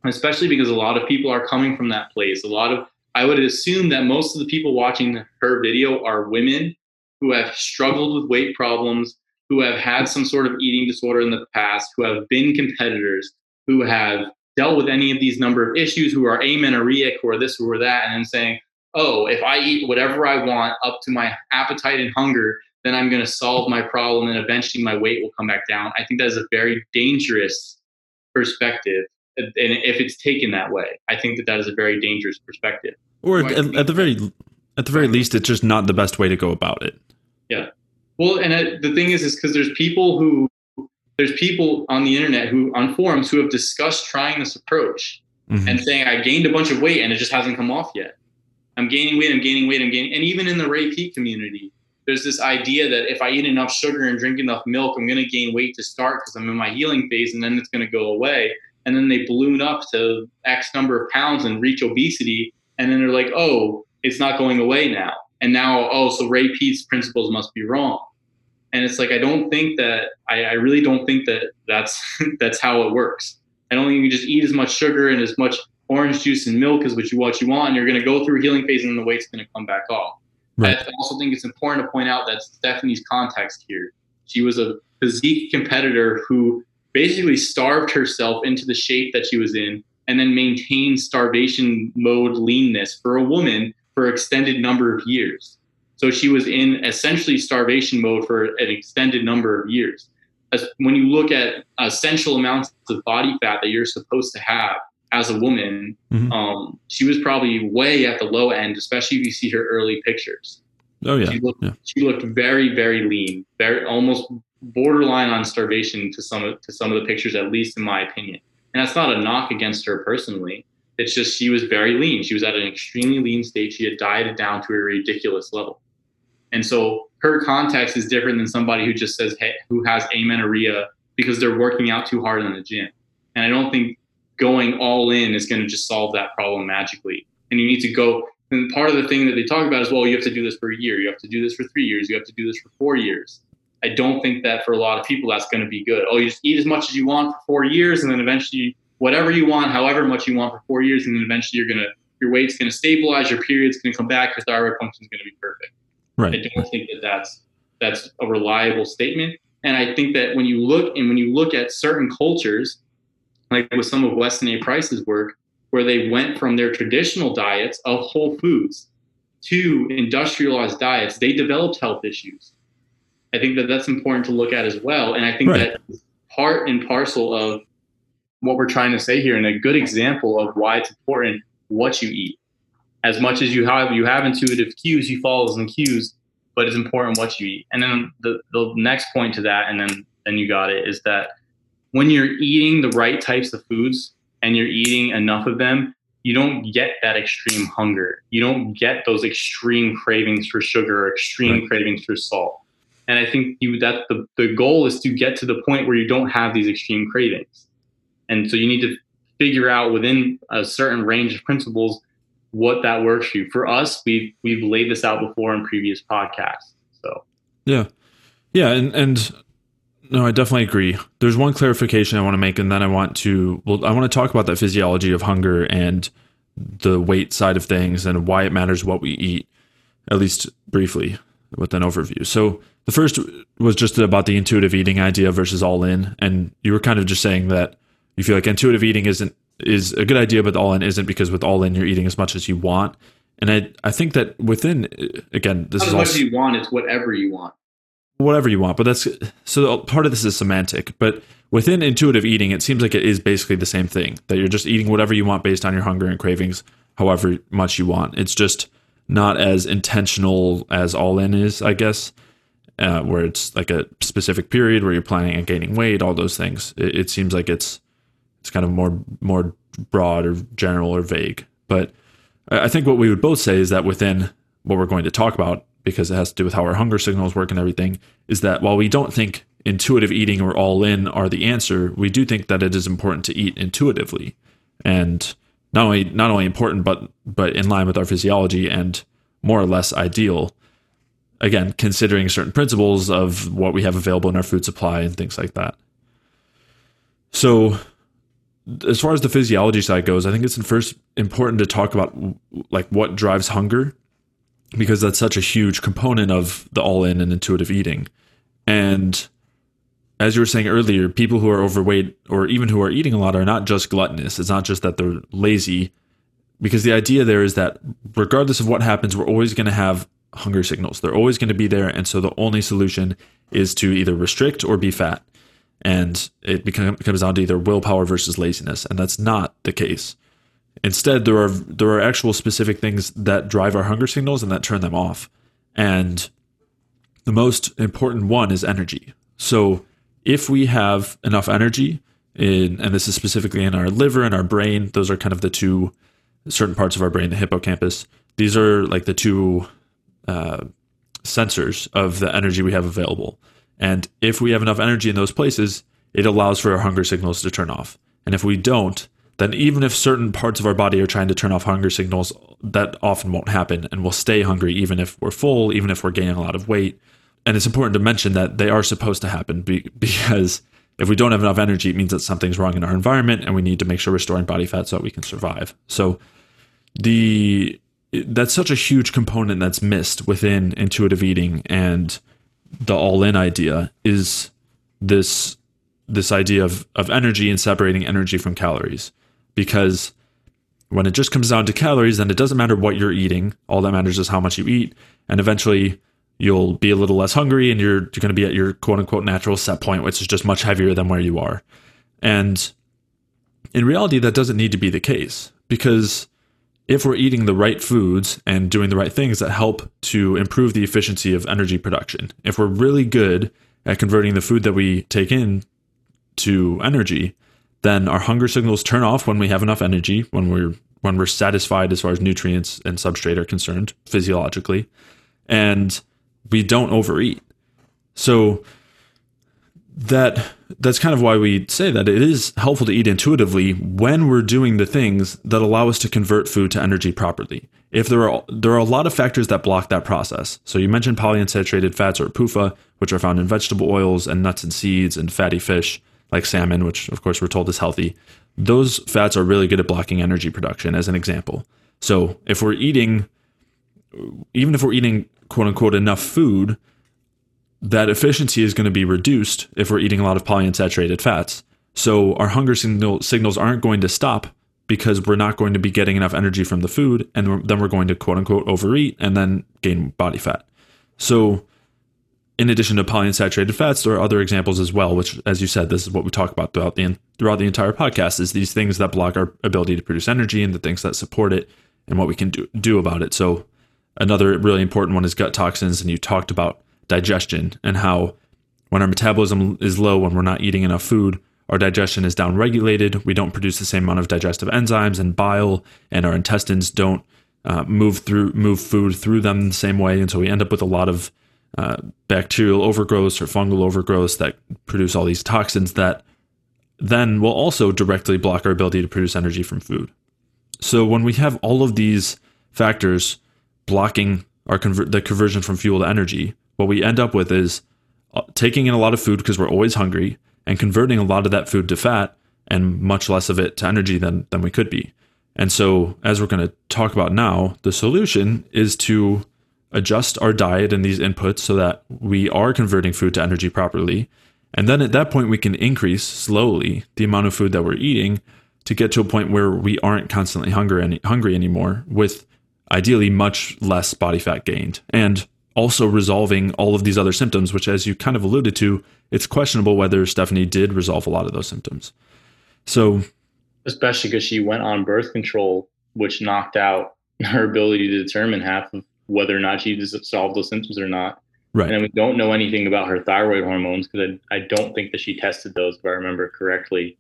S2: especially because a lot of people are coming from that place. A lot of I would assume that most of the people watching her video are women who have struggled with weight problems, who have had some sort of eating disorder in the past, who have been competitors, who have dealt with any of these number of issues, who are amenorrheic, or this or that, and then saying, oh, if I eat whatever I want up to my appetite and hunger, then I'm going to solve my problem and eventually my weight will come back down. I think that is a very dangerous perspective. And if it's taken that way, I think that that is a very dangerous perspective.
S1: Or at, at the very at the very least, it's just not the best way to go about it.
S2: Yeah. Well, and uh, the thing is, is because there's people who there's people on the internet who on forums who have discussed trying this approach mm-hmm. and saying I gained a bunch of weight and it just hasn't come off yet. I'm gaining weight, I'm gaining weight, I'm gaining. And even in the Ray Peat community, there's this idea that if I eat enough sugar and drink enough milk, I'm going to gain weight to start because I'm in my healing phase and then it's going to go away. And then they balloon up to X number of pounds and reach obesity. And then they're like, oh, it's not going away now. And now, oh, so Ray Peat's principles must be wrong. And it's like I don't think that I, I really don't think that that's that's how it works. I don't think you can just eat as much sugar and as much orange juice and milk as what you what you want, and you're going to go through a healing phase, and then the weight's going to come back off. Right. I also think it's important to point out that Stephanie's context here. She was a physique competitor who basically starved herself into the shape that she was in and then maintained starvation mode leanness for a woman for an extended number of years. So she was in essentially starvation mode for an extended number of years. As when you look at essential amounts of body fat that you're supposed to have as a woman, mm-hmm. um, she was probably way at the low end, especially if you see her early pictures.
S1: Oh yeah.
S2: She looked,
S1: yeah.
S2: she looked very, very lean, very almost borderline on starvation to some of to some of the pictures, at least in my opinion. And that's not a knock against her personally. It's just she was very lean. She was at an extremely lean state. She had dieted down to a ridiculous level. And so her context is different than somebody who just says, hey, who has amenorrhea because they're working out too hard in the gym. And I don't think going all in is going to just solve that problem magically. And you need to go. And part of the thing that they talk about is, well, you have to do this for a year. You have to do this for three years. You have to do this for four years. I don't think that for a lot of people that's going to be good. Oh, you just eat as much as you want for four years, and then eventually whatever you want, however much you want for four years, and then eventually you're gonna your weight's gonna stabilize, your period's gonna come back, your thyroid function is gonna be perfect.
S1: Right.
S2: I don't think that that's that's a reliable statement. And I think that when you look and when you look at certain cultures, like with some of Weston A. Price's work, where they went from their traditional diets of whole foods to industrialized diets, they developed health issues. I think that that's important to look at as well. And I think right. that part and parcel of what we're trying to say here, and a good example of why it's important what you eat. As much as you have you have intuitive cues, you follow those cues, but it's important what you eat. And then the, the next point to that, and then then you got it, is that when you're eating the right types of foods and you're eating enough of them, you don't get that extreme hunger. You don't get those extreme cravings for sugar or extreme right. cravings for salt. And I think you that the, the goal is to get to the point where you don't have these extreme cravings. And so you need to figure out within a certain range of principles what that works for you. For us, we've we've laid this out before in previous podcasts. So
S1: yeah, yeah, and and no, I definitely agree. There's one clarification I want to make, and then I want to well, I want to talk about the physiology of hunger and the weight side of things and why it matters what we eat, at least briefly with an overview. So the first was just about the intuitive eating idea versus all in, and you were kind of just saying that you feel like intuitive eating isn't is a good idea, but all in isn't because with all in you're eating as much as you want. And I I think that within again this
S2: Not
S1: is
S2: as much as you want. It's whatever you want.
S1: Whatever you want, but that's so part of this is semantic. But within intuitive eating, it seems like it is basically the same thing that you're just eating whatever you want based on your hunger and cravings, however much you want. It's just not as intentional as all in is, I guess. Uh, where it's like a specific period where you're planning on gaining weight, all those things. It, it seems like it's it's kind of more more broad or general or vague. But I think what we would both say is that within what we're going to talk about, because it has to do with how our hunger signals work and everything, is that while we don't think intuitive eating or all in are the answer, we do think that it is important to eat intuitively. And not only not only important, but but in line with our physiology and more or less ideal. Again, considering certain principles of what we have available in our food supply and things like that. So as far as the physiology side goes, I think it's first important to talk about like what drives hunger because that's such a huge component of the all in and intuitive eating. And as you were saying earlier, people who are overweight or even who are eating a lot are not just gluttonous. It's not just that they're lazy because the idea there is that regardless of what happens, we're always going to have hunger signals. They're always going to be there and so the only solution is to either restrict or be fat and it become, comes down to either willpower versus laziness, and that's not the case. Instead, there are there are actual specific things that drive our hunger signals and that turn them off. And the most important one is energy. So if we have enough energy, in, and this is specifically in our liver and our brain, those are kind of the two certain parts of our brain, the hippocampus. These are like the two uh, sensors of the energy we have available. And if we have enough energy in those places, it allows for our hunger signals to turn off. And if we don't, then even if certain parts of our body are trying to turn off hunger signals, that often won't happen and we'll stay hungry even if we're full, even if we're gaining a lot of weight. and it's important to mention that they are supposed to happen be, because if we don't have enough energy, it means that something's wrong in our environment, and we need to make sure we're storing body fat so that we can survive. So the that's such a huge component that's missed within intuitive eating and the all-in idea is this this idea of of energy and separating energy from calories. Because when it just comes down to calories then it doesn't matter what you're eating. All that matters is how much you eat. And eventually you'll be a little less hungry and you're, you're going to be at your quote unquote natural set point which is just much heavier than where you are. And in reality that doesn't need to be the case because if we're eating the right foods and doing the right things that help to improve the efficiency of energy production, if we're really good at converting the food that we take in to energy, then our hunger signals turn off when we have enough energy, when we're when we're satisfied as far as nutrients and substrate are concerned physiologically, and we don't overeat. So that that's kind of why we say that it is helpful to eat intuitively when we're doing the things that allow us to convert food to energy properly. If there are there are a lot of factors that block that process. So you mentioned polyunsaturated fats or PUFA, which are found in vegetable oils and nuts and seeds and fatty fish like salmon, which of course we're told is healthy. Those fats are really good at blocking energy production as an example. So if we're eating even if we're eating quote unquote enough food that efficiency is going to be reduced if we're eating a lot of polyunsaturated fats. So our hunger signal, signals aren't going to stop because we're not going to be getting enough energy from the food, and then we're going to quote unquote overeat and then gain body fat. So, in addition to polyunsaturated fats, there are other examples as well. Which, as you said, this is what we talk about throughout the throughout the entire podcast: is these things that block our ability to produce energy and the things that support it, and what we can do do about it. So, another really important one is gut toxins, and you talked about digestion and how when our metabolism is low, when we're not eating enough food, our digestion is downregulated. We don't produce the same amount of digestive enzymes and bile, and our intestines don't uh, move through move food through them the same way, and so we end up with a lot of uh, bacterial overgrowth or fungal overgrowth that produce all these toxins that then will also directly block our ability to produce energy from food. So when we have all of these factors blocking our conver- the conversion from fuel to energy, what we end up with is uh, taking in a lot of food because we're always hungry and converting a lot of that food to fat and much less of it to energy than, than we could be. And so, as we're going to talk about now, the solution is to adjust our diet and these inputs so that we are converting food to energy properly. And then at that point, we can increase slowly the amount of food that we're eating to get to a point where we aren't constantly hungry, any, hungry anymore with ideally much less body fat gained. And also resolving all of these other symptoms, which, as you kind of alluded to, it's questionable whether Stephanie did resolve a lot of those symptoms. So,
S2: especially because she went on birth control, which knocked out her ability to determine half of whether or not she solved those symptoms or not.
S1: Right.
S2: And we don't know anything about her thyroid hormones because I, I, don't think that she tested those, if I remember correctly.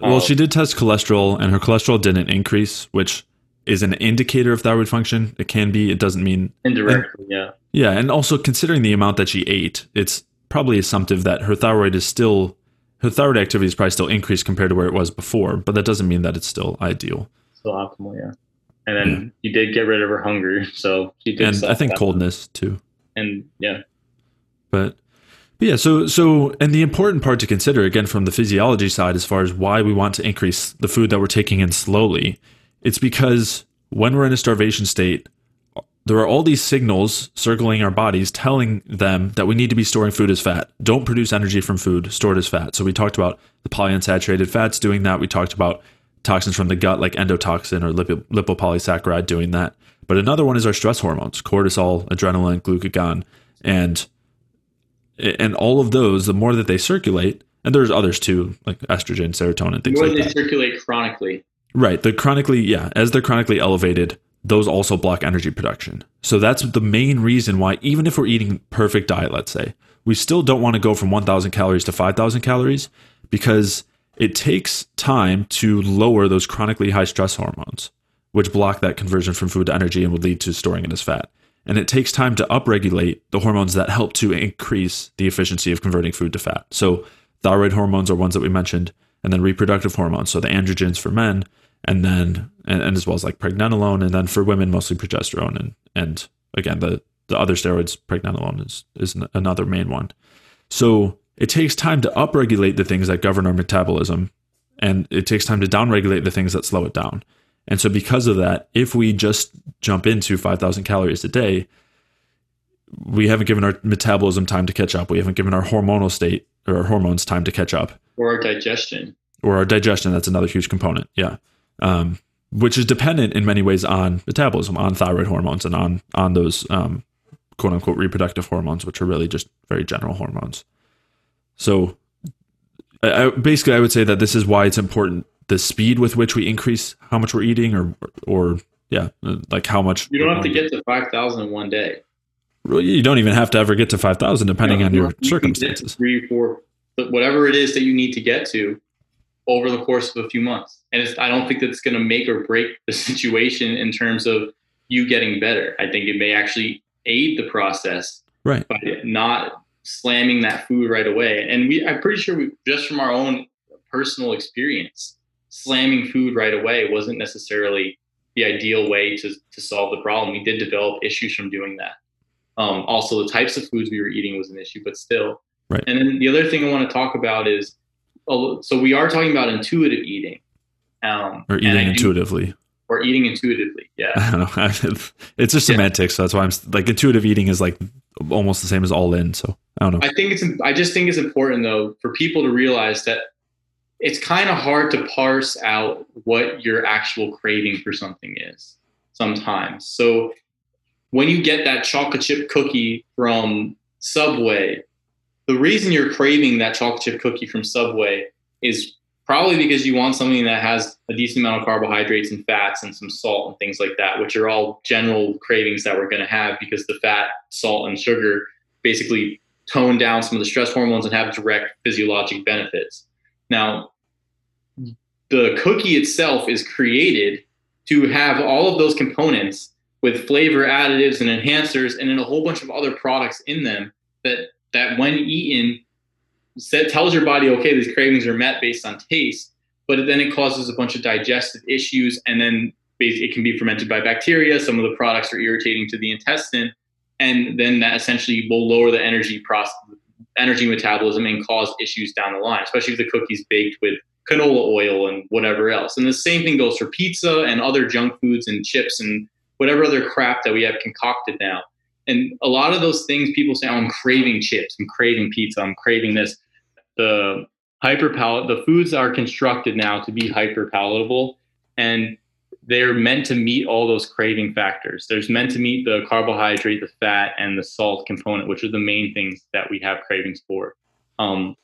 S1: Well, um, she did test cholesterol, and her cholesterol didn't increase, which is an indicator of thyroid function. It can be. It doesn't mean
S2: indirectly. And, yeah.
S1: Yeah, and also considering the amount that she ate, it's probably assumptive that her thyroid is still her thyroid activity is probably still increased compared to where it was before. But that doesn't mean that it's still ideal.
S2: Still optimal, yeah. And then yeah. you did get rid of her hunger, so she did.
S1: And I think coldness too.
S2: And yeah.
S1: But but yeah, so so and the important part to consider again from the physiology side as far as why we want to increase the food that we're taking in slowly it's because when we're in a starvation state, there are all these signals circling our bodies telling them that we need to be storing food as fat. Don't produce energy from food, store it as fat. So we talked about the polyunsaturated fats doing that. We talked about toxins from the gut like endotoxin or lip- lipopolysaccharide doing that. But another one is our stress hormones, cortisol, adrenaline, glucagon, and and all of those, the more that they circulate, and there's others too, like estrogen, serotonin, things
S2: the more
S1: like
S2: they
S1: that.
S2: circulate chronically,
S1: Right. The chronically, yeah, as they're chronically elevated, those also block energy production. So that's the main reason why, even if we're eating perfect diet, let's say, we still don't want to go from 1,000 calories to 5,000 calories because it takes time to lower those chronically high stress hormones, which block that conversion from food to energy and would lead to storing it as fat. And it takes time to upregulate the hormones that help to increase the efficiency of converting food to fat. So, thyroid hormones are ones that we mentioned, and then reproductive hormones, so the androgens for men, and then and, and, as well as like pregnenolone, and then for women mostly progesterone, and and again the the other steroids, pregnenolone is is another main one. So it takes time to upregulate the things that govern our metabolism, and it takes time to downregulate the things that slow it down. And so, because of that, if we just jump into 5,000 calories a day, we haven't given our metabolism time to catch up. We haven't given our hormonal state or our hormones time to catch up.
S2: Or our digestion.
S1: Or our digestion. That's another huge component. Yeah. Um, which is dependent in many ways on metabolism, on thyroid hormones, and on on those um, quote unquote reproductive hormones, which are really just very general hormones. So, I, I, basically, I would say that this is why it's important the speed with which we increase how much we're eating, or or yeah, like how much.
S2: You don't have to get to five thousand in one day.
S1: You don't even have to ever get to five thousand, depending no, on your you circumstances.
S2: Three, four, whatever it is that you need to get to over the course of a few months. And I don't think that's going to make or break the situation in terms of you getting better. I think it may actually aid the process
S1: right.
S2: by not slamming that food right away. And we, I'm pretty sure we, just from our own personal experience, slamming food right away wasn't necessarily the ideal way to, to solve the problem. We did develop issues from doing that. Um, also, the types of foods we were eating was an issue, but still.
S1: Right.
S2: And then the other thing I want to talk about is so we are talking about intuitive eating.
S1: Um, or eating intuitively. Do,
S2: or eating intuitively. Yeah.
S1: it's just semantics. So that's why I'm like intuitive eating is like almost the same as all in. So I don't know.
S2: I think it's, I just think it's important though for people to realize that it's kind of hard to parse out what your actual craving for something is sometimes. So when you get that chocolate chip cookie from Subway the reason you're craving that chocolate chip cookie from Subway is probably because you want something that has a decent amount of carbohydrates and fats and some salt and things like that, which are all general cravings that we're going to have because the fat, salt, and sugar basically tone down some of the stress hormones and have direct physiologic benefits. Now, the cookie itself is created to have all of those components with flavor additives and enhancers and then a whole bunch of other products in them that that when eaten set, tells your body, okay, these cravings are met based on taste, but then it causes a bunch of digestive issues, and then it can be fermented by bacteria. Some of the products are irritating to the intestine, and then that essentially will lower the energy process, energy metabolism, and cause issues down the line, especially if the cookie's baked with canola oil and whatever else. And the same thing goes for pizza and other junk foods and chips and whatever other crap that we have concocted now. And a lot of those things people say, oh, I'm craving chips, I'm craving pizza, I'm craving this. The hyper palate, the foods are constructed now to be hyper palatable and they're meant to meet all those craving factors. There's meant to meet the carbohydrate, the fat, and the salt component, which are the main things that we have cravings for. Um,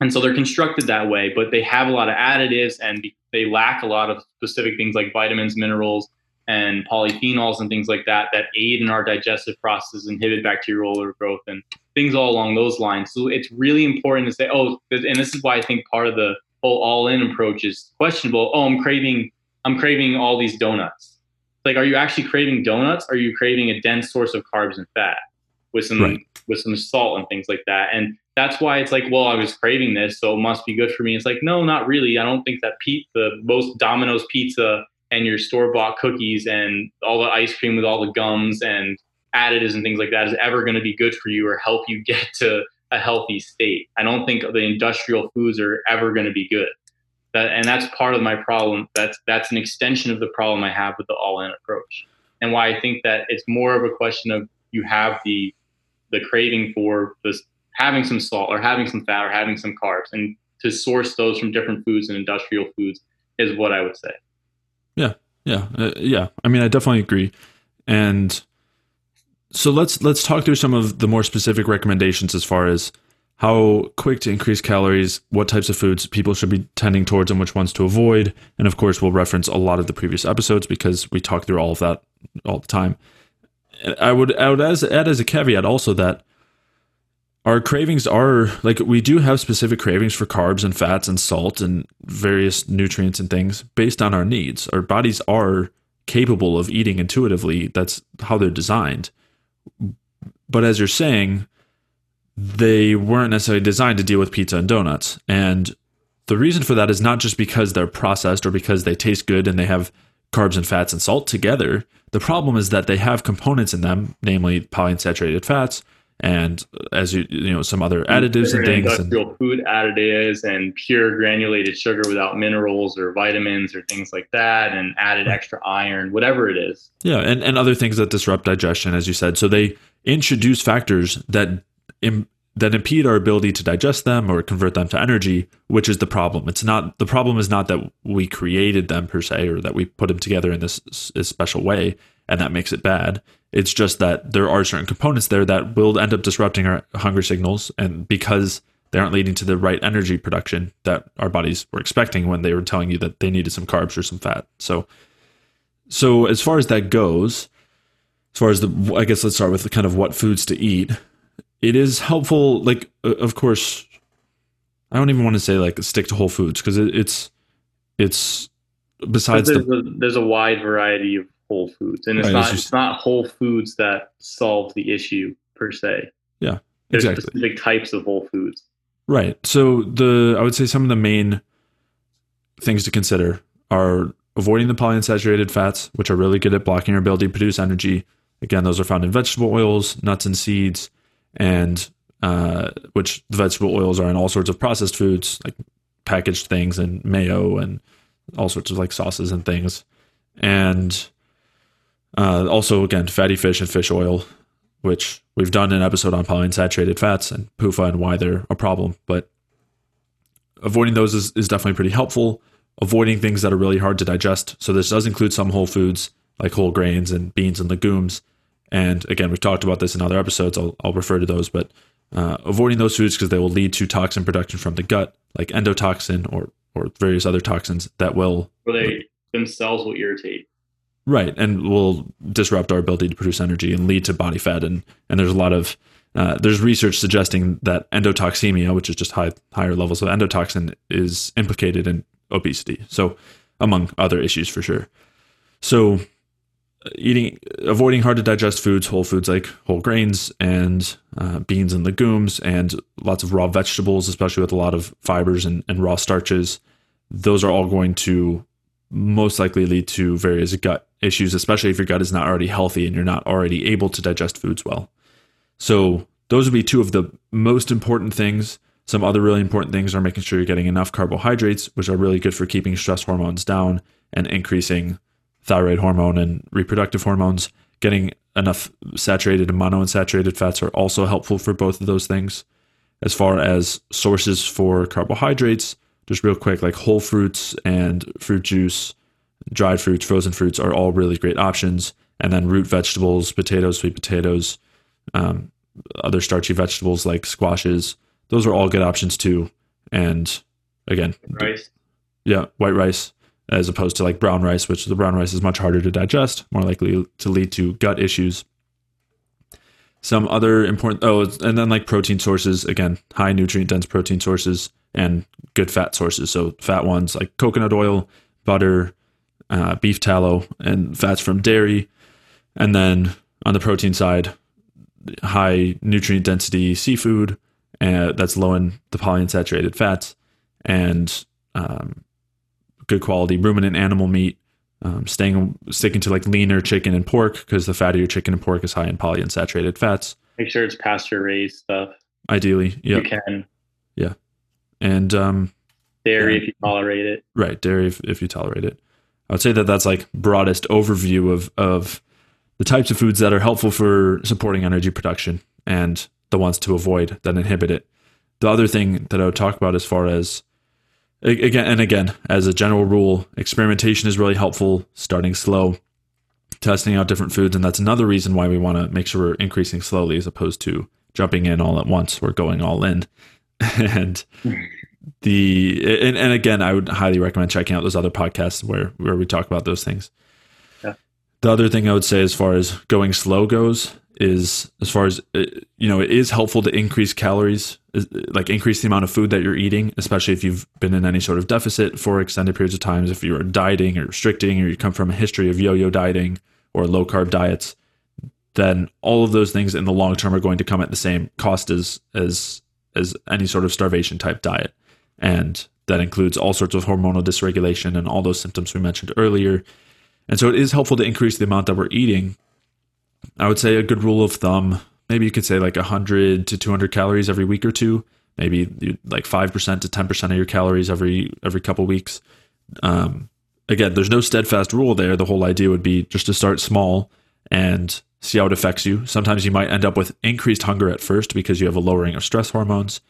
S2: and so they're constructed that way, but they have a lot of additives and they lack a lot of specific things like vitamins, minerals, and polyphenols and things like that that aid in our digestive process, inhibit bacterial overgrowth, and things all along those lines. So it's really important to say, oh, and this is why I think part of the whole all-in approach is questionable. Oh, I'm craving, I'm craving all these donuts. Like, are you actually craving donuts? Are you craving a dense source of carbs and fat with some right. with some salt and things like that? And that's why it's like, well, I was craving this, so it must be good for me. It's like, no, not really. I don't think that Pete, the most Domino's pizza and your store bought cookies and all the ice cream with all the gums and additives and things like that is ever going to be good for you or help you get to a healthy state. I don't think the industrial foods are ever going to be good. That, and that's part of my problem. That's that's an extension of the problem I have with the all-in approach, and why I think that it's more of a question of you have the the craving for this having some salt or having some fat or having some carbs, and to source those from different foods and industrial foods is what I would say.
S1: Yeah, yeah, uh, yeah. I mean, I definitely agree. And so let's let's talk through some of the more specific recommendations as far as how quick to increase calories, what types of foods people should be tending towards, and which ones to avoid. And of course, we'll reference a lot of the previous episodes because we talk through all of that all the time. I would I would add as a caveat also that our cravings are like we do have specific cravings for carbs and fats and salt and various nutrients and things based on our needs. Our bodies are capable of eating intuitively. That's how they're designed. But as you're saying, they weren't necessarily designed to deal with pizza and donuts. And the reason for that is not just because they're processed or because they taste good and they have carbs and fats and salt together, The problem is that they have components in them, namely polyunsaturated fats, and as you you know some other additives and things
S2: industrial food additives and pure granulated sugar without minerals or vitamins or things like that and added extra iron whatever it is.
S1: Yeah and, and other things that disrupt digestion as you said. So they introduce factors that Im- that impede our ability to digest them or convert them to energy which is the problem. It's not the problem is not that we created them per se or that we put them together in this, this special way and that makes it bad it's just that there are certain components there that will end up disrupting our hunger signals. And because they aren't leading to the right energy production that our bodies were expecting when they were telling you that they needed some carbs or some fat. So, so as far as that goes, as far as the, I guess let's start with the kind of what foods to eat. It is helpful, like, of course, I don't even want to say like stick to whole foods because it, it's, it's besides
S2: there's,
S1: the,
S2: a, there's a wide variety of whole foods. And it's right, not it's not whole foods that solve the issue per se.
S1: Yeah
S2: there's exactly. specific types of whole foods.
S1: Right so the i would say some of the main things to consider are avoiding the polyunsaturated fats which are really good at blocking your ability to produce energy. Again those are found in vegetable oils nuts and seeds and uh, which the vegetable oils are in all sorts of processed foods like packaged things and mayo and all sorts of like sauces and things. And uh, also, again, fatty fish and fish oil, which we've done an episode on polyunsaturated fats and PUFA and why they're a problem. But avoiding those is, is definitely pretty helpful. Avoiding things that are really hard to digest. So, this does include some whole foods like whole grains and beans and legumes. And again, we've talked about this in other episodes. I'll, I'll refer to those, but uh, avoiding those foods because they will lead to toxin production from the gut, like endotoxin or or various other toxins that will.
S2: Or they themselves will irritate
S1: Right, and will disrupt our ability to produce energy and lead to body fat. And and there's a lot of uh, there's research suggesting that endotoxemia, which is just high, higher levels of endotoxin, is implicated in obesity. So, among other issues for sure. So, eating, avoiding hard to digest foods, whole foods like whole grains and uh, beans and legumes, and lots of raw vegetables, especially with a lot of fibers and, and raw starches. Those are all going to most likely lead to various gut issues, especially if your gut is not already healthy and you're not already able to digest foods well. So, those would be two of the most important things. Some other really important things are making sure you're getting enough carbohydrates, which are really good for keeping stress hormones down and increasing thyroid hormone and reproductive hormones. Getting enough saturated and monounsaturated fats are also helpful for both of those things. As far as sources for carbohydrates, just real quick, like whole fruits and fruit juice, dried fruits, frozen fruits are all really great options. And then root vegetables, potatoes, sweet potatoes, um, other starchy vegetables like squashes, those are all good options too. And again,
S2: rice.
S1: Yeah, white rice as opposed to like brown rice, which the brown rice is much harder to digest, more likely to lead to gut issues. Some other important, oh, and then like protein sources, again, high nutrient dense protein sources and good fat sources. So fat ones like coconut oil, butter, uh, beef tallow, and fats from dairy. And then on the protein side, high nutrient density seafood uh, that's low in the polyunsaturated fats and um, good quality ruminant animal meat. Um, staying sticking to like leaner chicken and pork because the fattier chicken and pork is high in polyunsaturated fats.
S2: Make sure it's pasture raised stuff.
S1: Ideally, yeah.
S2: You can.
S1: Yeah and um,
S2: dairy if you tolerate it.
S1: Right, dairy if, if you tolerate it. I would say that that's like broadest overview of of the types of foods that are helpful for supporting energy production and the ones to avoid that inhibit it. The other thing that I would talk about as far as again and again as a general rule, experimentation is really helpful. Starting slow, testing out different foods, and that's another reason why we want to make sure we're increasing slowly as opposed to jumping in all at once. We're going all in. and the and, and again i would highly recommend checking out those other podcasts where where we talk about those things yeah. the other thing i would say as far as going slow goes is as far as uh, you know it is helpful to increase calories like increase the amount of food that you're eating especially if you've been in any sort of deficit for extended periods of times if you're dieting or restricting or you come from a history of yo-yo dieting or low carb diets then all of those things in the long term are going to come at the same cost as as as any sort of starvation type diet. And that includes all sorts of hormonal dysregulation and all those symptoms we mentioned earlier. And so it is helpful to increase the amount that we're eating. I would say a good rule of thumb, maybe you could say like 100 to 200 calories every week or two, maybe like 5% to 10% of your calories every every couple weeks. Um, again, there's no steadfast rule there. The whole idea would be just to start small and see how it affects you. Sometimes you might end up with increased hunger at first because you have a lowering of stress hormones.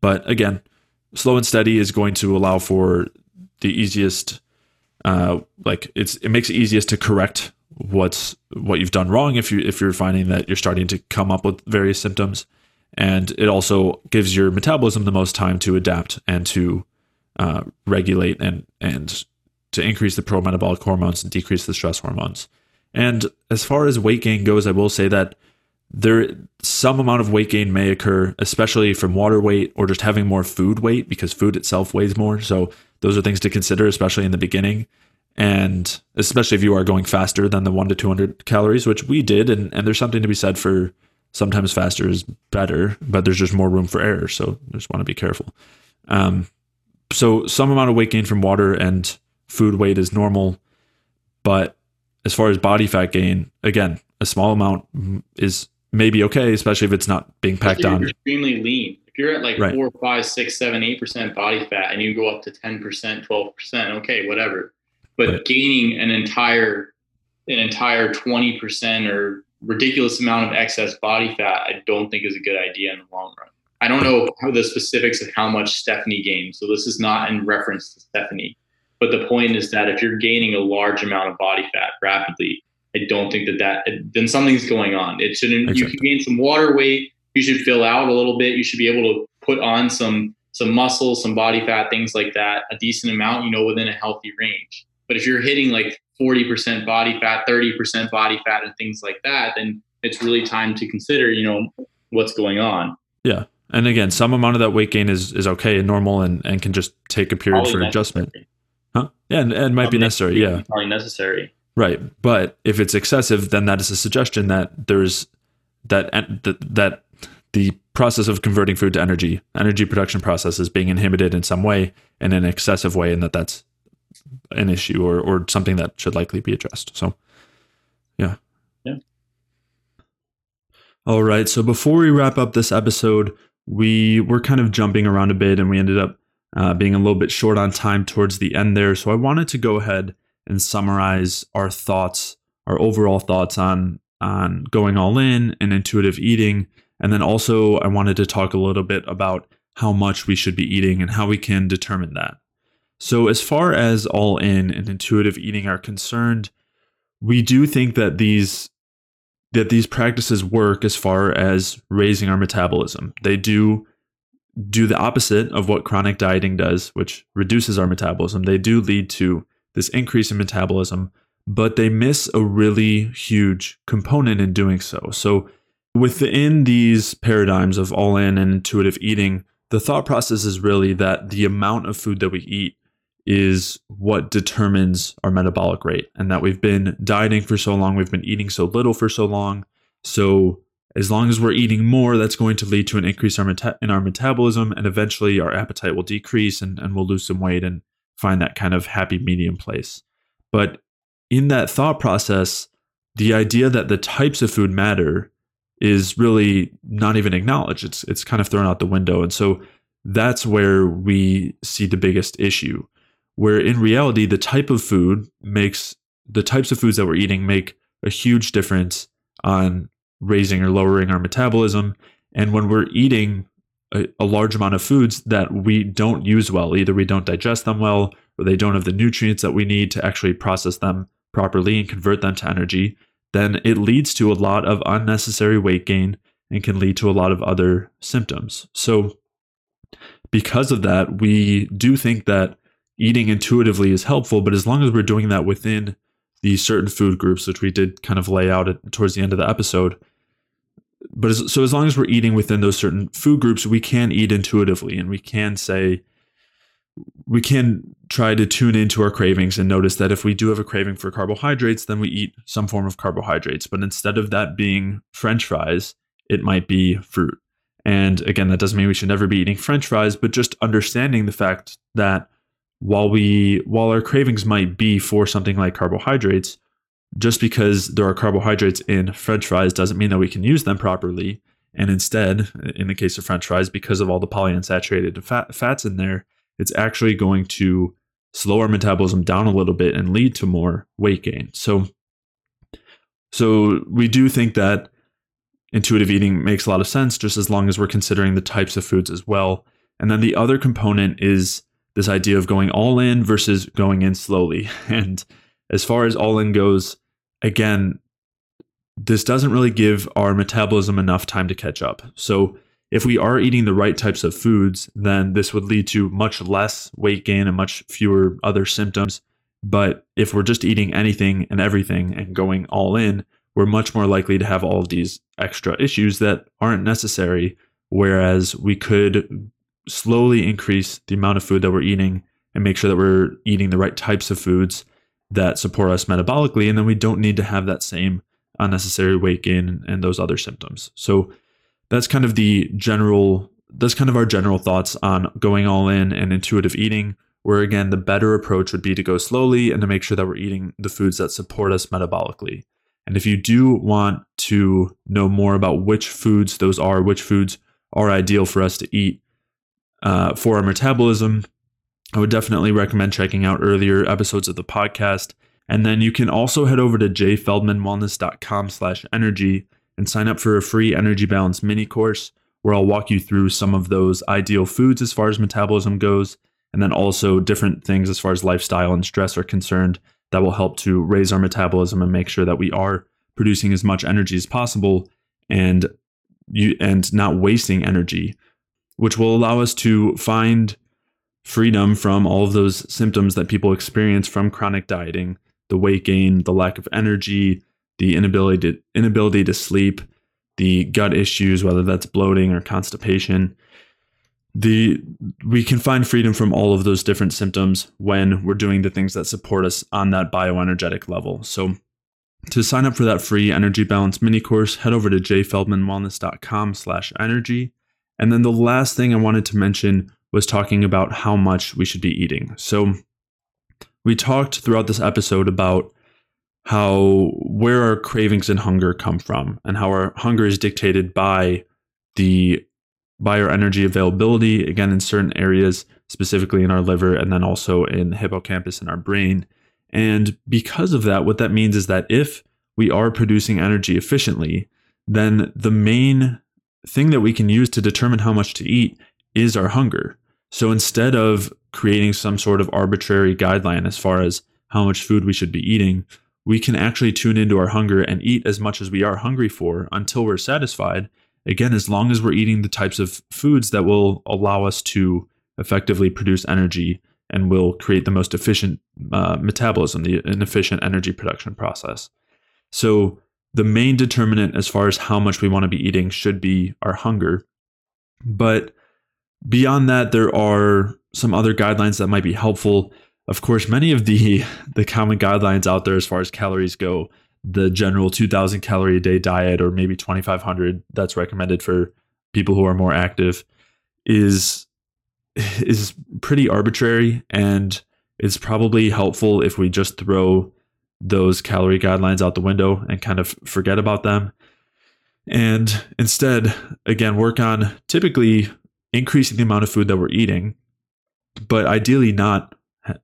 S1: But again, slow and steady is going to allow for the easiest uh, like it's it makes it easiest to correct what's what you've done wrong if you if you're finding that you're starting to come up with various symptoms. And it also gives your metabolism the most time to adapt and to uh, regulate and and to increase the pro metabolic hormones and decrease the stress hormones. And as far as weight gain goes i will say that there some amount of weight gain may occur especially from water weight or just having more food weight because food itself weighs more. So those are things to consider especially in the beginning and especially if you are going faster than the 1 to 200 calories which we did and, and there's something to be said for sometimes faster is better but there's just more room for error so just want to be careful um, so some amount of weight gain from water and food weight is normal but as far as body fat gain again a small amount is maybe okay, especially if it's not being packed on.
S2: Extremely lean. If you're at like right. four, five, six, seven, eight percent body fat, and you go up to ten percent, twelve percent, okay, whatever. But right. gaining an entire, an entire twenty percent or ridiculous amount of excess body fat, I don't think is a good idea in the long run. I don't know how the specifics of how much Stephanie gained, so this is not in reference to Stephanie. But the point is that if you're gaining a large amount of body fat rapidly, I don't think that that then something's going on. It shouldn't. Exactly. You can gain some water weight. You should fill out a little bit. You should be able to put on some some muscle, some body fat, things like that, a decent amount. You know, within a healthy range. But if you're hitting like 40% body fat, 30% body fat, and things like that, then it's really time to consider. You know what's going on.
S1: Yeah. And again, some amount of that weight gain is, is okay and normal and, and can just take a period Probably for necessary. adjustment. Huh? Yeah, and, and might Probably be necessary. Yeah.
S2: Probably necessary.
S1: Right. But if it's excessive, then that is a suggestion that there's that that that the process of converting food to energy, energy production process is being inhibited in some way in an excessive way, and that that's an issue or or something that should likely be addressed. So, yeah.
S2: Yeah.
S1: All right. So before we wrap up this episode, we were kind of jumping around a bit, and we ended up uh, being a little bit short on time towards the end there. So I wanted to go ahead and summarize our thoughts, our overall thoughts on on going all in and intuitive eating. And then also I wanted to talk a little bit about how much we should be eating and how we can determine that. So as far as all in and intuitive eating are concerned, we do think that these that these practices work as far as raising our metabolism. They do do the opposite of what chronic dieting does, which reduces our metabolism. They do lead to this increase in metabolism, but they miss a really huge component in doing so. So, within these paradigms of all in and intuitive eating, the thought process is really that the amount of food that we eat is what determines our metabolic rate, and that we've been dieting for so long, we've been eating so little for so long. So, as long as we're eating more, that's going to lead to an increase in our metabolism, and eventually our appetite will decrease and, and we'll lose some weight and find that kind of happy medium place. But in that thought process, the idea that the types of food matter is really not even acknowledged. It's it's kind of thrown out the window. And so that's where we see the biggest issue. Where in reality, the type of food makes the types of foods that we're eating make a huge difference on raising or lowering our metabolism. And when we're eating a, a, large amount of foods that we don't use well. Either we don't digest them well, or they don't have the nutrients that we need to actually process them properly and convert them to energy. Then it leads to a lot of unnecessary weight gain and can lead to a lot of other symptoms. So, because of that, we do think that eating intuitively is helpful, but as long as we're doing that within these certain food groups, which we did kind of lay out at, towards the end of the episode, but as, so as long as we're eating within those certain food groups, we can eat intuitively and we can say, we can try to tune into our cravings and notice that if we do have a craving for carbohydrates, then we eat some form of carbohydrates. But instead of that being french fries, it might be fruit. And again, that doesn't mean we should never be eating french fries, but just understanding the fact that while we while our cravings might be for something like carbohydrates, just because there are carbohydrates in french fries doesn't mean that we can use them properly. And instead, in the case of french fries, because of all the polyunsaturated fat, fats in there, it's actually going to slow our metabolism down a little bit and lead to more weight gain. So, so we do think that intuitive eating makes a lot of sense just as long as we're considering the types of foods as well. And then the other component is this idea of going all in versus going in slowly. And as far as all in goes, again, this doesn't really give our metabolism enough time to catch up. So, if we are eating the right types of foods, then this would lead to much less weight gain and much fewer other symptoms. But if we're just eating anything and everything and going all in, we're much more likely to have all of these extra issues that aren't necessary. Whereas we could slowly increase the amount of food that we're eating and make sure that we're eating the right types of foods that support us metabolically. And then we don't need to have that same unnecessary weight gain and those other symptoms. So that's kind of the general, that's kind of our general thoughts on going all in and intuitive eating. Where again, the better approach would be to go slowly and to make sure that we're eating the foods that support us metabolically. And if you do want to know more about which foods those are, which foods are ideal for us to eat uh, for our metabolism, I would definitely recommend checking out earlier episodes of the podcast. And then you can also head over to jayfeldmanwellness.com slash energy and sign up for a free energy balance mini course where I'll walk you through some of those ideal foods as far as metabolism goes, and then also different things as far as lifestyle and stress are concerned that will help to raise our metabolism and make sure that we are producing as much energy as possible and you and not wasting energy, which will allow us to find freedom from all of those symptoms that people experience from chronic dieting, the weight gain, the lack of energy, the inability to inability to sleep, the gut issues, whether that's bloating or constipation. The we can find freedom from all of those different symptoms when we're doing the things that support us on that bioenergetic level. So to sign up for that free energy balance mini course, head over to jayfeldmanwellness.com slash energy. And then the last thing I wanted to mention was talking about how much we should be eating. So we talked throughout this episode about how where our cravings and hunger come from and how our hunger is dictated by the by our energy availability again in certain areas specifically in our liver and then also in the hippocampus in our brain and because of that what that means is that if we are producing energy efficiently then the main thing that we can use to determine how much to eat is our hunger so instead of creating some sort of arbitrary guideline as far as how much food we should be eating, we can actually tune into our hunger and eat as much as we are hungry for until we're satisfied. Again, as long as we're eating the types of foods that will allow us to effectively produce energy and will create the most efficient uh, metabolism, the an efficient energy production process. So the main determinant as far as how much we want to be eating should be our hunger. But Beyond that, there are some other guidelines that might be helpful. Of course, many of the the common guidelines out there as far as calories go, the general 2000 calorie a day diet or maybe 2500 that's recommended for people who are more active is is pretty arbitrary and it's probably helpful if we just throw those calorie guidelines out the window and kind of forget about them and instead again work on typically increasing the amount of food that we're eating, but ideally not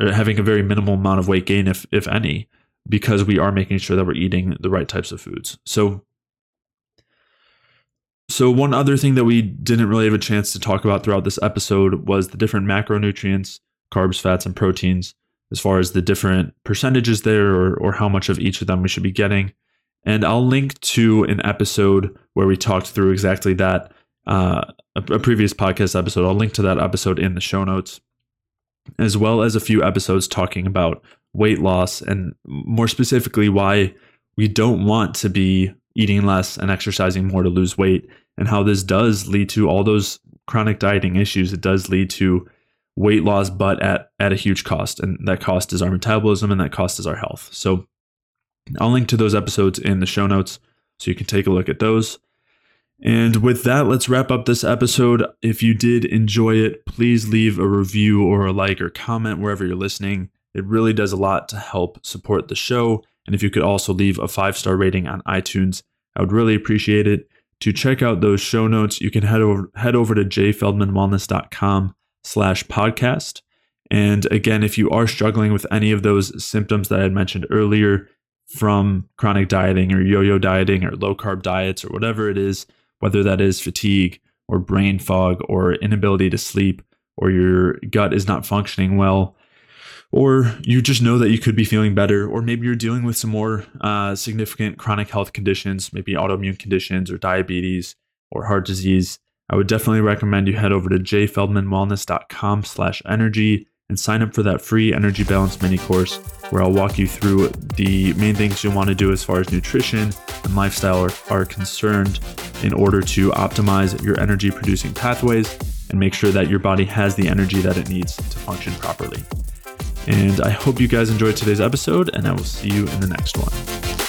S1: having a very minimal amount of weight gain, if if any, because we are making sure that we're eating the right types of foods. So, so one other thing that we didn't really have a chance to talk about throughout this episode was the different macronutrients, carbs, fats, and proteins, as far as the different percentages there, or or how much of each of them we should be getting. And I'll link to an episode where we talked through exactly that uh, a, a previous podcast episode. I'll link to that episode in the show notes, as well as a few episodes talking about weight loss and more specifically why we don't want to be eating less and exercising more to lose weight and how this does lead to all those chronic dieting issues. It does lead to weight loss, but at, at a huge cost. And that cost is our metabolism and that cost is our health. So I'll link to those episodes in the show notes so you can take a look at those. And with that, let's wrap up this episode. If you did enjoy it, please leave a review or a like or comment wherever you're listening. It really does a lot to help support the show And if you could also leave a five star rating on iTunes, I would really appreciate it. To check out those show notes, you can head over head over to jayfeldmanwellness.com slash podcast. And again, if you are struggling with any of those symptoms that I had mentioned earlier from chronic dieting or yo-yo dieting or low carb diets or whatever it is, whether that is fatigue or brain fog or inability to sleep or your gut is not functioning well, or you just know that you could be feeling better, or maybe you're dealing with some more uh, significant chronic health conditions, maybe autoimmune conditions or diabetes or heart disease, I would definitely recommend you head over to jayfeldmanwellness.com slash energy and sign up for that free energy balance mini course where I'll walk you through the main things you'll want to do as far as nutrition and lifestyle are, are concerned in order to optimize your energy producing pathways and make sure that your body has the energy that it needs to function properly. And I hope you guys enjoyed today's episode, and I will see you in the next one.